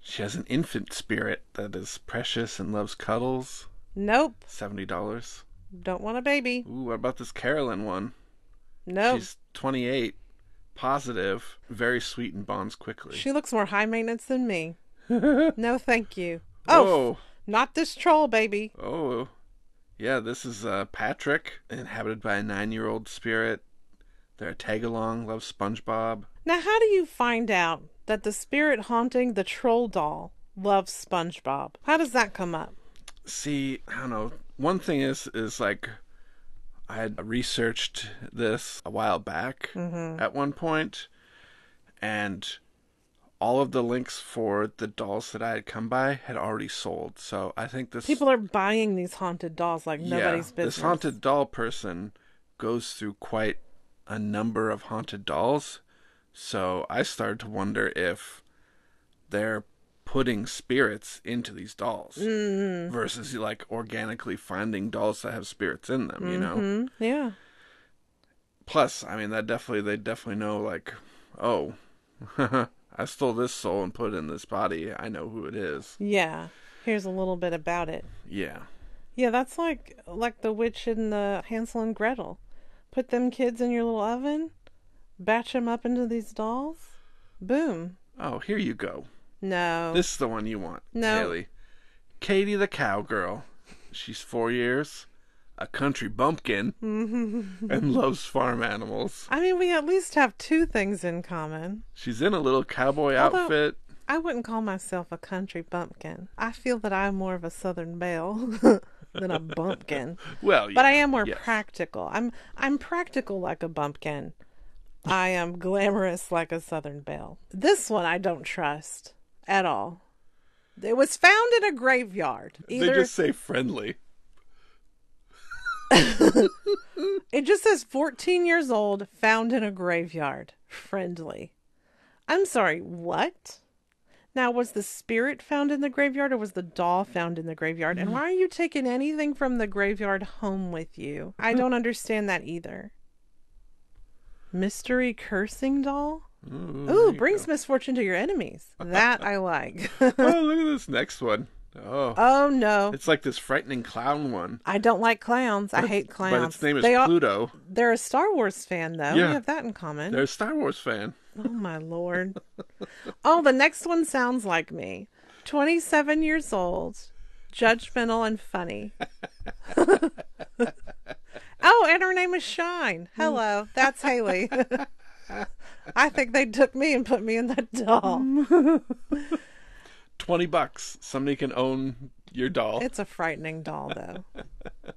She has an infant spirit that is precious and loves cuddles. Nope. Seventy dollars. Don't want a baby. Ooh, what about this Carolyn one? Nope. She's twenty eight, positive, very sweet and bonds quickly. She looks more high maintenance than me. (laughs) no, thank you. Oh, Oh, not this troll, baby. oh, yeah. This is uh, Patrick, inhabited by a nine-year-old spirit. They're a tag-along, loves SpongeBob. Now, how do you find out that the spirit haunting the troll doll loves SpongeBob? How does that come up? See, I don't know. One thing is, is like, I had researched this a while back mm-hmm. at one point, and all of the links for the dolls that I had come by had already sold. So I think this People are buying these haunted dolls like nobody's yeah, business. This haunted doll person goes through quite a number of haunted dolls. So I started to wonder if they're putting spirits into these dolls Mm-hmm. versus like organically finding dolls that have spirits in them, you know? Hmm? Yeah. Plus, I mean, that definitely, they definitely know, like, oh, (laughs) I stole this soul and put it in this body. I know who it is. Yeah. Here's a little bit about it. Yeah. Yeah, that's like like the witch in the Hansel and Gretel. Put them kids in your little oven, batch them up into these dolls. Boom. Oh, here you go. No. This is the one you want, No. Hailey. Katie the cowgirl. She's four years, a country bumpkin, (laughs) and loves farm animals. I mean, we at least have two things in common. She's in a little cowboy Although- outfit. I wouldn't call myself a country bumpkin. I feel that I'm more of a southern belle (laughs) than a bumpkin. (laughs) Well, But I am more yes. practical. I'm I'm practical like a bumpkin. I am glamorous like a southern belle. This one I don't trust at all. It was found in a graveyard. They just say friendly. (laughs) it just says 14 years old, found in a graveyard. Friendly. I'm sorry, what? Now, was the spirit found in the graveyard or was the doll found in the graveyard? And mm. why are you taking anything from the graveyard home with you? I mm. don't understand that either. Mystery cursing doll? Ooh, Ooh, brings misfortune to your enemies. (laughs) That I like. (laughs) oh, look at this next one. Oh, oh no. it's like this frightening clown one. I don't like clowns. I hate clowns. But its name is they are, Pluto. they're a Star Wars fan though. Yeah. We have that in common. They're a Star Wars fan. Oh my lord. oh, the next one sounds like me. 27 years old, judgmental and funny. (laughs) oh, and her name is Shine. Hello, that's Hailey. (laughs) I think they took me and put me in that doll. (laughs) 20 bucks. Somebody can own your doll. It's a frightening doll, though.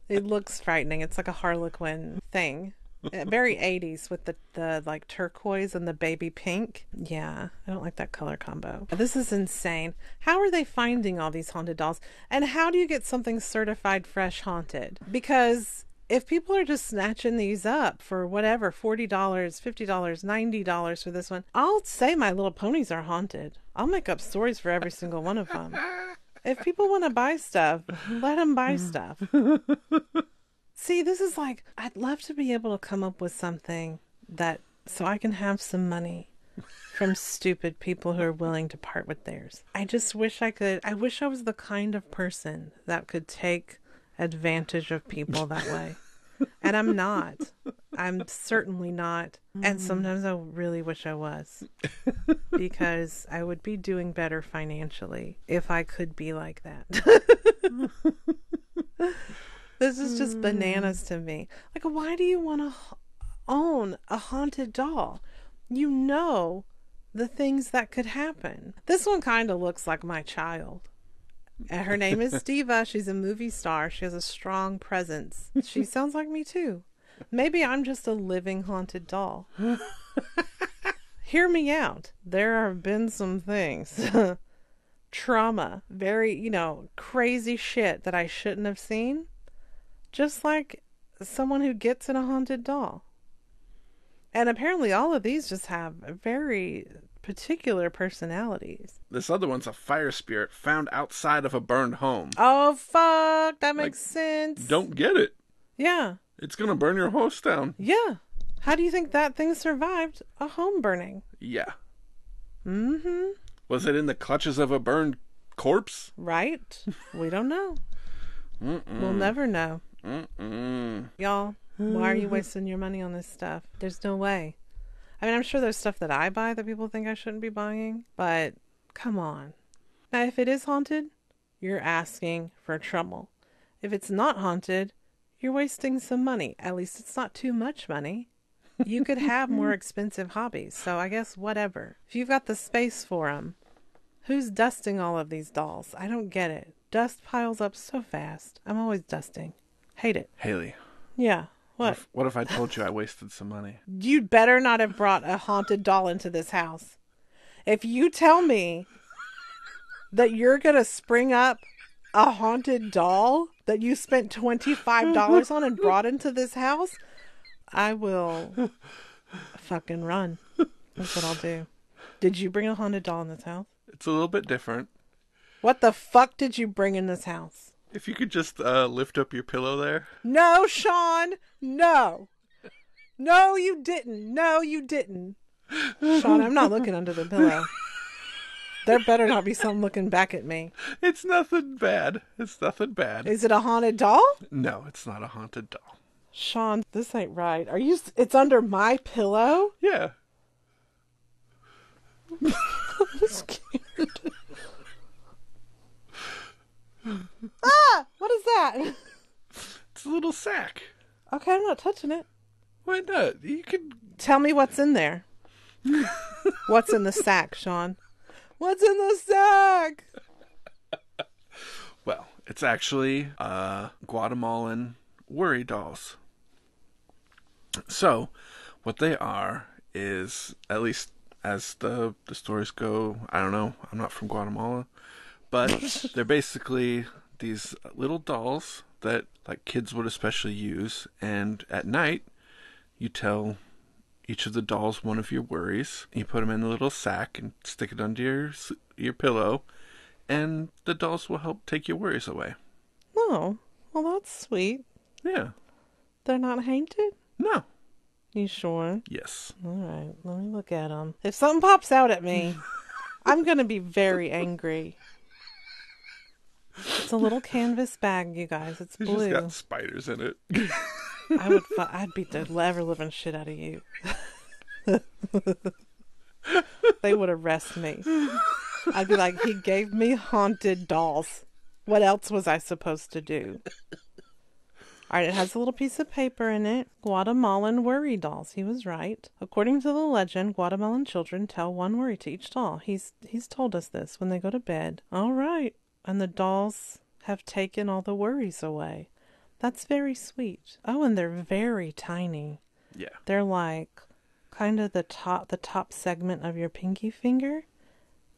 It looks frightening. It's like a Harlequin thing. Uh, Very 80s with the, the like turquoise and the baby pink. Yeah, I don't like that color combo. This is insane. How are they finding all these haunted dolls? And how do you get something certified fresh haunted? Because if people are just snatching these up for whatever $40, $50, $90 for this one, I'll say My Little Ponies are haunted. I'll make up stories for every single one of them. If people want to buy stuff, let them buy (laughs) stuff. See, this is like, I'd love to be able to come up with something that so I can have some money from (laughs) stupid people who are willing to part with theirs. I just wish I could, I wish I was the kind of person that could take advantage of people that way. (laughs) And I'm not. I'm certainly not. And mm. sometimes I really wish I was. Because I would be doing better financially if I could be like that. (laughs) this is just bananas mm. to me. Like, why do you want to own a haunted doll? You know the things that could happen. This one kind of looks like my child. And her name is (laughs) Diva. She's a movie star. She has a strong presence. She sounds like me too. Maybe I'm just a living haunted doll. (laughs) Hear me out. There have been some things. (laughs) Trauma, very, you know, crazy shit that I shouldn't have seen. Just like someone who gets in a haunted doll. And apparently, all of these just have very particular personalities. This other one's a fire spirit found outside of a burned home. Oh, fuck. That makes sense. Don't get it. Yeah. It's gonna burn your house down. Yeah. How do you think that thing survived a home burning? Yeah. Mm hmm. Was it in the clutches of a burned corpse? Right? We don't know. (laughs) We'll never know. Mm-mm. Y'all, why are you (sighs) wasting your money on this stuff? There's no way. I mean, I'm sure there's stuff that I buy that people think I shouldn't be buying, but come on. Now, if it is haunted, you're asking for trouble. If it's not haunted, you're wasting some money. At least it's not too much money. You could have more (laughs) expensive hobbies, so I guess whatever. If you've got the space for them, who's dusting all of these dolls? I don't get it. Dust piles up so fast. I'm always dusting. Hate it. Hailey, Yeah. what What? if, what if I told you I wasted some money? You'd better not have brought a haunted doll into this house. If you tell me that you're going to spring up a haunted doll that you spent $25 on and brought into this house, I will fucking run. That's what I'll do. Did you bring a haunted doll in this house? It's a little bit different. What the fuck did you bring in this house? If you could just uh, lift up your pillow there. No, Sean. No. No, you didn't. No, you didn't. Sean, I'm not looking under the pillow. There better not be someone looking back at me. It's nothing bad. It's nothing bad. Is it a haunted doll? No, it's not a haunted doll. Sean, this ain't right. Are you? It's under my pillow. Yeah. (laughs) I'm scared. (laughs) ah! What is that? It's a little sack. Okay, I'm not touching it. Why not? You can. Tell me what's in there. (laughs) what's in the sack, Sean? What's in the sack? (laughs) Well, it's actually uh, Guatemalan worry dolls. So, what they are is, at least as the the stories go, I don't know. I'm not from Guatemala, but (laughs) they're basically these little dolls that like kids would especially use, and at night you tell each of the dolls one of your worries. You put them in a little sack and stick it under your your pillow, and the dolls will help take your worries away. Oh, well, that's sweet. Yeah. They're not haunted? No. You sure? Yes. All right, let me look at them. If something pops out at me, (laughs) I'm going to be very angry. It's a little canvas bag, you guys. It's It's blue. got spiders in it. I would, (laughs) fu- I'd beat the ever living shit out of you. (laughs) they would arrest me. I'd be like, he gave me haunted dolls. What else was I supposed to do? All right, it has a little piece of paper in it. Guatemalan worry dolls. He was right. According to the legend, Guatemalan children tell one worry to each doll. He's he's told us this when they go to bed. All right, and the dolls have taken all the worries away. That's very sweet. Oh, and they're very tiny. yeah. They're like kind of the top the top segment of your pinky finger,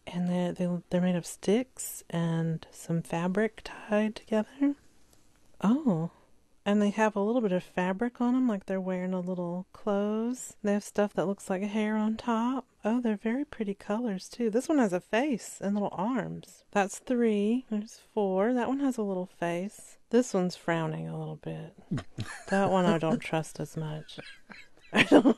and they they they're made of sticks and some fabric tied together. Oh, and they have a little bit of fabric on them, like they're wearing a little clothes. They have stuff that looks like hair on top. Oh, they're very pretty colors too. This one has a face and little arms. That's three. There's four. That one has a little face. This one's frowning a little bit. (laughs) that one I don't trust as much. I (laughs) don't.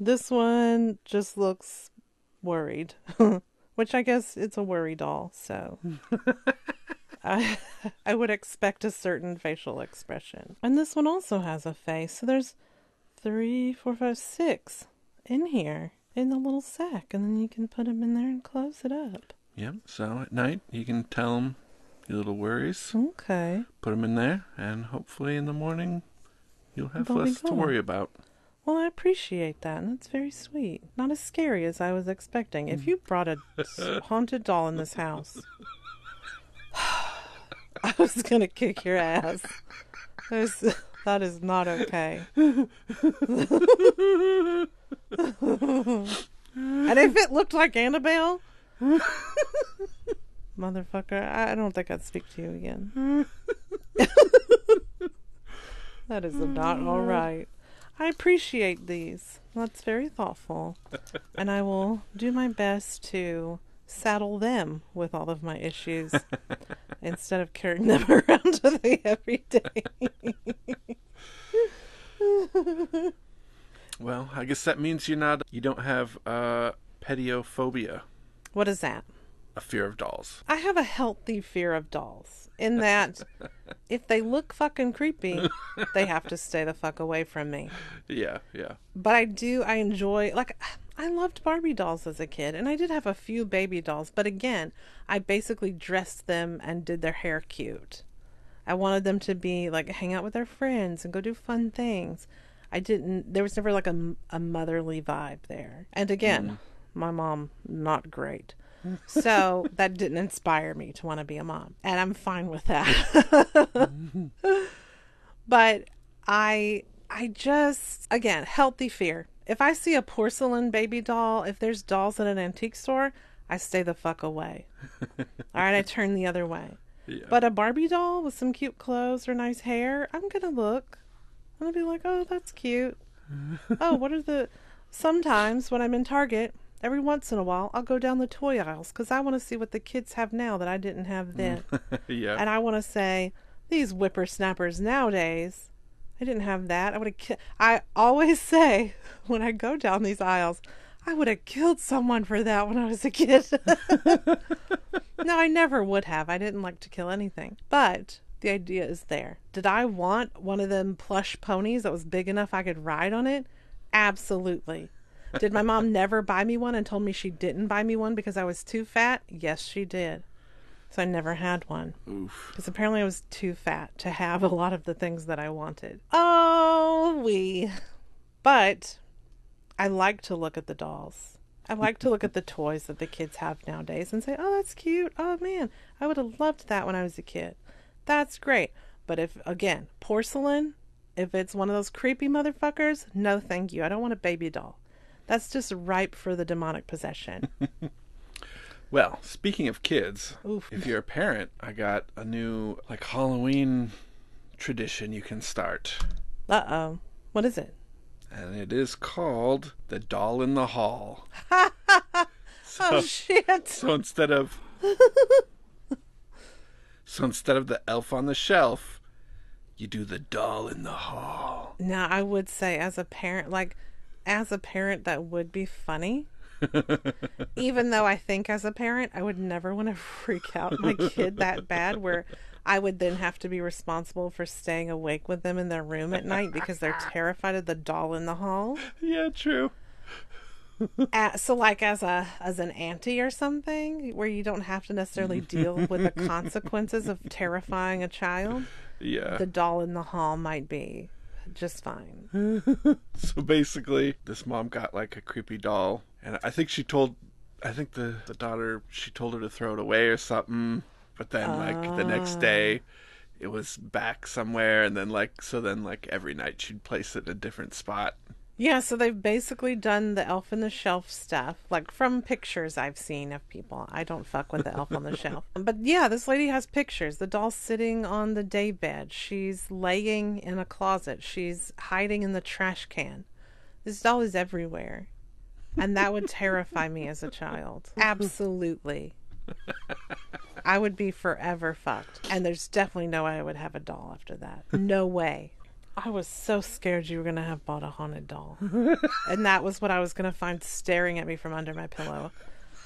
this one just looks worried, (laughs) which I guess it's a worry doll, so I I would expect a certain facial expression. And this one also has a face. So there's three, four, five, six in here in the little sack, and then you can put them in there and close it up. Yep. So at night you can tell them your little worries, Okay. put them in there, and hopefully in the morning you'll have They'll less to worry about. Well, I appreciate that, and that's very sweet. Not as scary as I was expecting. If mm. you brought a (laughs) haunted doll in this house, I (sighs) I was gonna kick your ass. That is not okay. (laughs) and if it looked like Annabelle, motherfucker, I don't think I'd speak to you again. (laughs) that is not all right. I appreciate these. That's very thoughtful. and I will do my best to saddle them with all of my issues (laughs) instead of carrying them (laughs) around with me every day. Well, I guess that means you're not you don't have uh pediophobia, what is that? a fear of dolls. I have a healthy fear of dolls in that (laughs) if they look fucking creepy, they have to stay the fuck away from me. Yeah, yeah. But I do, I enjoy, like, I loved Barbie dolls as a kid, and I did have a few baby dolls, but again, I basically dressed them and did their hair cute. I wanted them to be like hang out with their friends and go do fun things. I didn't, there was never like a, a motherly vibe there. And again, mm. my mom, not great. (laughs) So that didn't inspire me to want to be a mom. And I'm fine with that. (laughs) (laughs) but I I just again, healthy fear. If I see a porcelain baby doll, if there's dolls at an antique store, I stay the fuck away. (laughs) All right, I turn the other way. Yeah. But a Barbie doll with some cute clothes or nice hair, I'm gonna look. I'm gonna be like, oh, that's cute. (laughs) oh, what are the? Sometimes when I'm in Target, every once in a while, I'll go down the toy aisles because I want to see what the kids have now that I didn't have then, (laughs) yeah. and I want to say these whippersnappers nowadays. I didn't have that. I would have. Ki- I always (laughs) say when I go down these aisles, I would have killed someone for that when I was a kid. (laughs) no, I never would have. I didn't like to kill anything. But the idea is there. Did I want one of them plush ponies that was big enough I could ride on it? Absolutely. Did my mom (laughs) never buy me one and told me she didn't buy me one because I was too fat? Yes, she did. So I never had one Oof. because apparently I was too fat to have a lot of the things that I wanted. Oh, we. But I like to look at the dolls. I like to look at the (laughs) toys that the kids have nowadays and say, oh, that's cute. Oh, man, I would have loved that when I was a kid. That's great. But if, again, porcelain, if it's one of those creepy motherfuckers, no thank you. I don't want a baby doll. That's just ripe for the demonic possession. (laughs) Well, speaking of kids, Oof. if you're a parent, I got a new like Halloween tradition you can start. Uh oh. What is it? And it is called the doll in the hall. (laughs) Oh, shit. So instead of (laughs) So instead of the elf on the shelf, you do the doll in the hall. Now, I would say, as a parent, like, as a parent, that would be funny. (laughs) Even though I think, as a parent, I would never want to freak out my kid that bad, where I would then have to be responsible for staying awake with them in their room at night because they're terrified of the doll in the hall. Yeah, true. Uh, so, like, as a as an auntie or something, where you don't have to necessarily deal with the consequences of terrifying a child, Yeah. the doll in the hall might be just fine. (laughs) So basically, this mom got like a creepy doll, and I think she told, I think the the daughter she told her to throw it away or something. But then like the next ah. day, it was back somewhere, and then like so then like every night she'd place it in a different spot. Yeah, so they've basically done the elf on the shelf stuff, like from pictures I've seen of people. I don't fuck with the elf on the (laughs) shelf. But yeah, this lady has pictures. The doll's sitting on the day bed. She's laying in a closet. She's hiding in the trash can. This doll is everywhere. And that would terrify me as a child. Absolutely. I would be forever fucked. And there's definitely no way I would have a doll after that. No way. I was so scared you were going to have bought a haunted doll. and that was what I was going to find staring at me from under my pillow.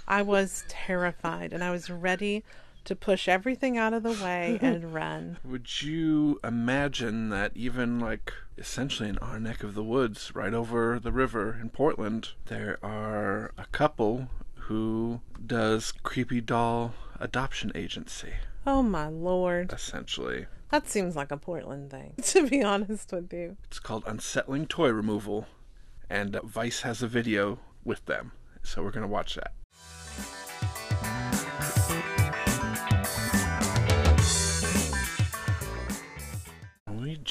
I was terrified and I was ready to push everything out of the way (laughs) and run. Would you imagine that even like essentially in our neck of the woods, right over the river in Portland, there are a couple who does creepy doll adoption agency, Oh my lord. essentially. That seems like a Portland thing, (laughs) to be honest with you. It's called Unsettling Toy Removal, and Vice has a video with them. So we're going to watch that.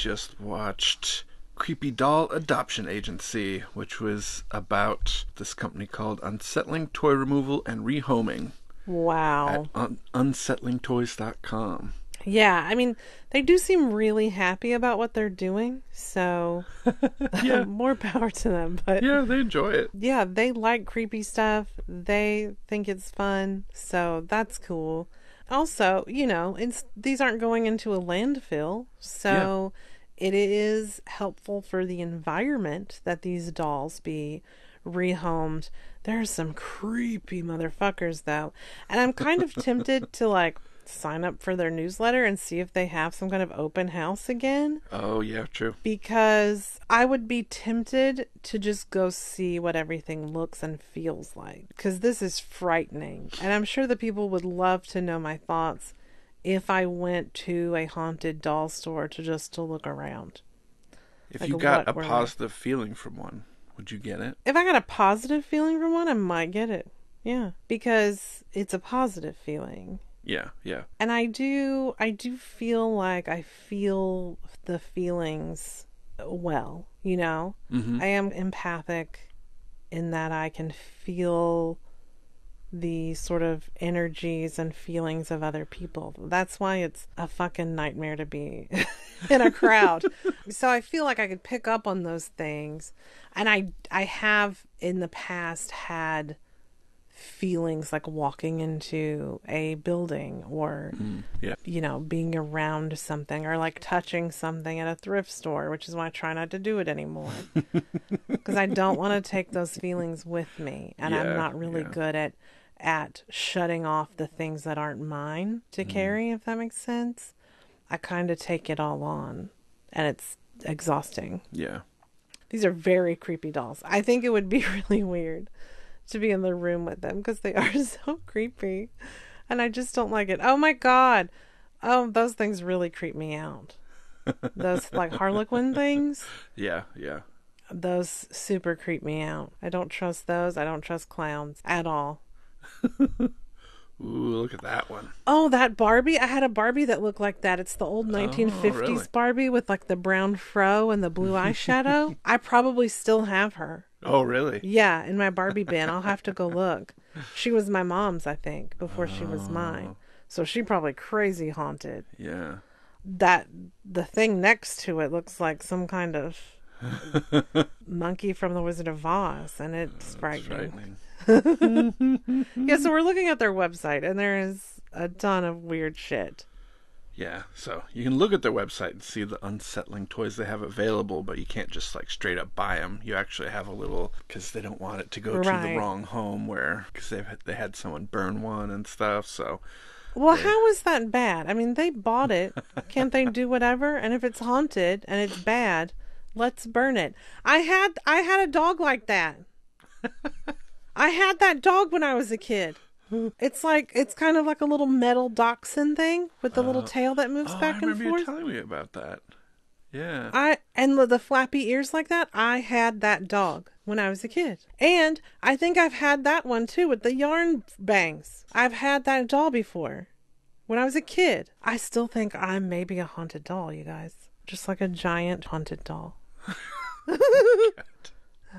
Just watched Creepy Doll Adoption Agency, which was about this company called Unsettling Toy Removal and Rehoming Wow. at un- unsettlingtoys.com. Yeah, I mean, they do seem really happy about what they're doing, so (laughs) Yeah. (laughs) more power to them. But Yeah, they enjoy it. yeah, they like creepy stuff. They think it's fun, so that's cool. Also, you know, it's these aren't going into a landfill, so it is helpful for the environment that these dolls be rehomed. There's some creepy motherfuckers though, and I'm kind of tempted to like sign up for their newsletter and see if they have some kind of open house again Oh, yeah, true. because I would be tempted to just go see what everything looks and feels like because this is frightening. And I'm sure the people would love to know my thoughts if I went to a haunted doll store to just to look around. If Like you got what a positive feeling from one, would you get it? If I got a positive feeling from one, I might get it. Yeah, because it's a positive feeling. Yeah, yeah. and I do I do feel like I feel the feelings well, you know. Mhm. I am empathic in that I can feel the sort of energies and feelings of other people. That's why it's a fucking nightmare to be (laughs) in a crowd. so I feel like I could pick up on those things and I I have in the past had feelings like walking into a building or mm, Yeah. you know being around something or like touching something at a thrift store which is why i try not to do it anymore (laughs) because i don't want to take those feelings with me and i'm not really yeah. good at at shutting off the things that aren't mine to Mm. carry if that makes sense i kind of take it all on and it's exhausting Yeah. these are very creepy dolls. I think it would be (laughs) really weird to be in the room with them because they (laughs) are so creepy. And I just don't like it. Oh my god. Oh, those things really creep me out. Those (laughs) like Harlequin things, Yeah, yeah. those super creep me out. I don't trust those. I don't trust clowns at all. (laughs) Ooh, look at that one. Oh, that Barbie! I had a Barbie that looked like that. It's the old 1950s Oh, really? Barbie with like the brown fro and the blue eyeshadow. (laughs) I probably still have her. Oh, really? Yeah, in my Barbie bin. I'll have to go look. She was my mom's, I think, before she was Oh. mine. So she probably crazy haunted. Yeah. That the thing next to it looks like some kind of (laughs) monkey from the Wizard of Oz, and it's oh, frightening. Frightening. (laughs) Yeah, so we're looking at their website, and there is a ton of weird shit. Yeah, so you can look at their website and see the unsettling toys they have available, but you can't just like straight up buy them. You actually have a little because they don't want it to go to the wrong home where because they they had someone burn one and stuff. So Well, how is that bad? I mean, they bought it. (laughs) Can't they do whatever? And if it's haunted and it's bad, let's burn it. I had I had a dog like that. (laughs) I had that dog when I was a kid. It's like it's kind of like a little metal dachshund thing with the little uh, tail that moves oh, I back and remember you forth. telling me about that. Yeah. I and the, the flappy ears like that. I had that dog when I was a kid, and I think I've had that one too with the yarn bangs. I've had that doll before when I was a kid. I still think I'm maybe a haunted doll, you guys, just like a giant haunted doll. (laughs) Oh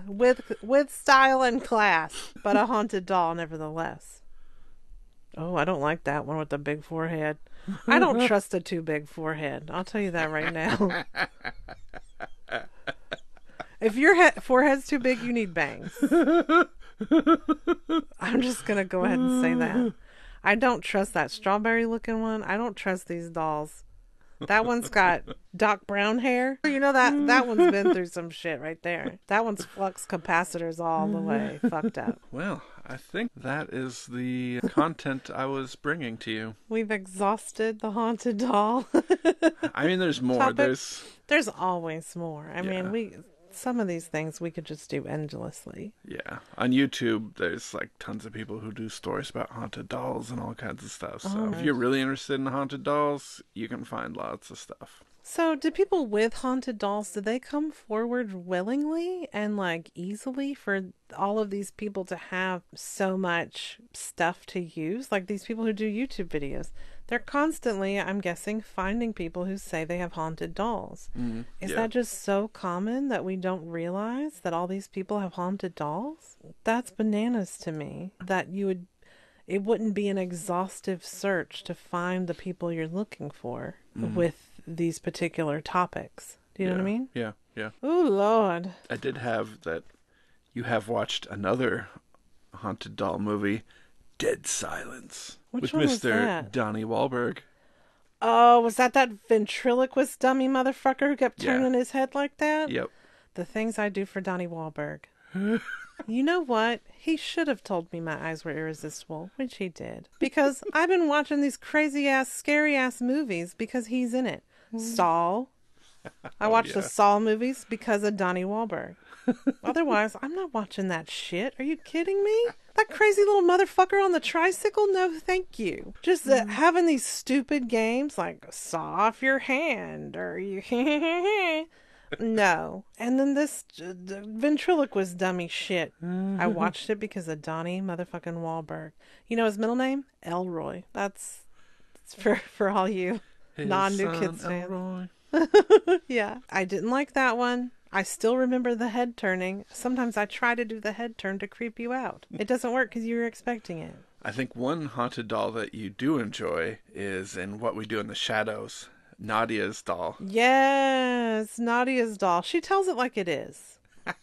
with with style and class, but a haunted doll nevertheless. Oh, I don't like that one with the big forehead. I don't (laughs) trust a too big forehead. I'll tell you that right now. (laughs) if your he- forehead's too big, you need bangs. (laughs) I'm just gonna go ahead and say that. I don't trust that strawberry looking one. I don't trust these dolls. That one's got Doc Brown hair. You know that that one's been (laughs) through some shit right there. That one's flux capacitors all the way (laughs) fucked up. Well, I think that is the content I was bringing to you. We've exhausted the haunted doll. I mean, there's (laughs) more. Topic? There's There's always more. I Yeah. mean, we some of these things we could just do endlessly. yeah on YouTube. There's like tons of people who do stories about haunted dolls and all kinds of stuff. So if you're really interested in haunted dolls, you can find lots of stuff. So, do people with haunted dolls do they come forward willingly and like easily for all of these people to have so much stuff to use? Like these people who do YouTube videos, They're constantly, I'm guessing, finding people who say they have haunted dolls. Mm, Is yeah. that just so common that we don't realize that all these people have haunted dolls? That's bananas to me. That you would, it wouldn't be an exhaustive search to find the people you're looking for with these particular topics. Do you know what I. Mean? Yeah, yeah. Oh, Lord. I did have that. You have watched another haunted doll movie, Dead Silence, Which with one was Mr. that? Donnie Wahlberg. Oh, was that that ventriloquist dummy motherfucker who kept Yeah. turning his head like that? Yep. The things I do for Donnie Wahlberg. (laughs) you know what? He should have told me my eyes were irresistible, which he did. Because (laughs) I've been watching these crazy ass, scary ass movies because he's in it. Mm. Saw. I oh, watched the yeah. Saw movies because of Donnie Wahlberg. Otherwise, I'm not watching that shit. Are you kidding me? That crazy little motherfucker on the tricycle? No, thank you. Just uh, having these stupid games like saw off your hand or you. (laughs) no. And then this uh, ventriloquist dummy shit. I watched it because of Donnie motherfucking Wahlberg. You know his middle name? Elroy. That's, that's for for all you non-new kids fans. (laughs) Yeah, I didn't like that one. I still remember the head turning. Sometimes I try to do the head turn to creep you out. It doesn't work because you're expecting it. I think one haunted doll that you do enjoy is in What We Do in the Shadows, Nadja's doll. Yes, Nadja's doll. She tells it like it is.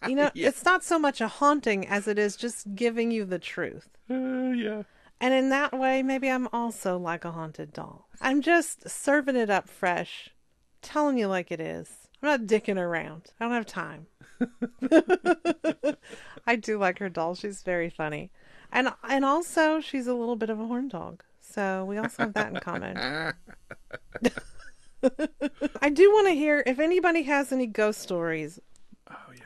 You know, (laughs) Yeah. it's not so much a haunting as it is just giving you the truth. Uh, yeah. And in that way, maybe I'm also like a haunted doll. I'm just serving it up fresh, telling you like it is. I'm not dicking around. I don't have time. (laughs) (laughs) I do like her doll. She's very funny. And and also she's a little bit of a horn dog. So we also have that in common. (laughs) I do want to hear if anybody has any ghost stories.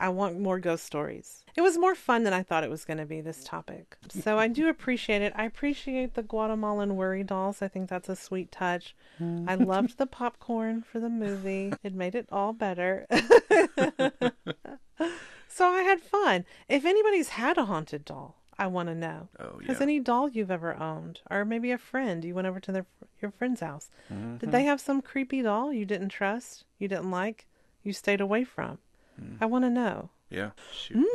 Yeah. I want more ghost stories. It was more fun than I thought it was going to be this topic. So I do appreciate it. I appreciate the Guatemalan worry dolls. I think that's a sweet touch. I loved the popcorn for the movie. (laughs) It made it all better. (laughs) so I had fun. If anybody's had a haunted doll, I want to know. Oh, Has any doll you've ever owned, or maybe a friend you went over to their your friend's house? Mm-hmm. Did they have some creepy doll you didn't trust, you didn't like, you stayed away from? Mm. I want to know. Yeah. Shoot.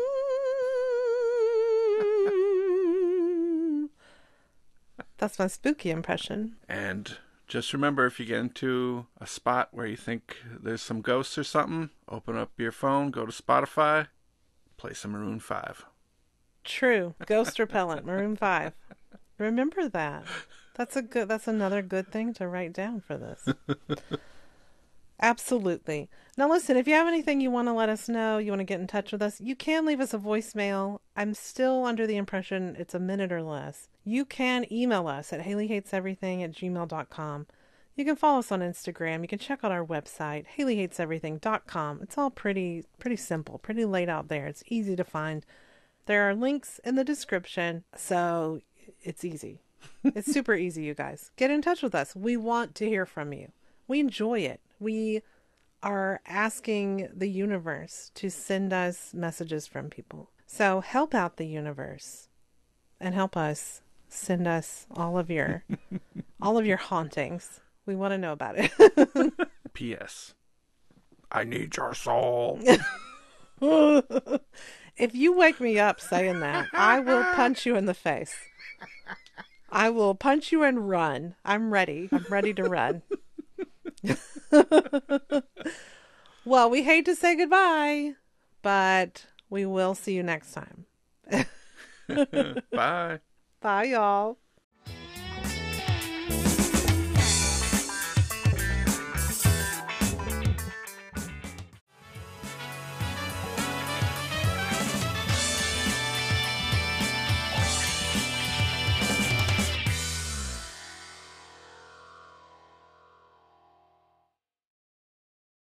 That's my spooky impression. And just remember if you get into a spot where you think there's some ghosts or something, open up your phone, go to Spotify, play some Maroon 5. True. Ghost repellent, Maroon 5. Remember that. That's a good that's another good thing to write down for this. Absolutely. Now listen, if you have anything you want to let us know, you want to get in touch with us, you can leave us a voicemail. I'm still under the impression it's a minute or less. You can email us at haileyhateseverything at gmail.com. You can follow us on Instagram. You can check out our website, haileyhateseverything.com. It's all pretty pretty simple, pretty laid out there. It's easy to find. There are links in the description, so it's easy. It's super easy, you guys. Get in touch with us. We want to hear from you. We enjoy it. We are asking the universe to send us messages from people. So help out the universe and help us send us all of your (laughs) all of your hauntings. We want to know about it. (laughs) P.S. I need your soul. (laughs) If you wake me up saying that, I will punch you in the face. I will punch you and run. I'm ready. I'm ready to run. (laughs) well, we hate to say goodbye, but we will see you next time. (laughs) (laughs) Bye. Bye, y'all.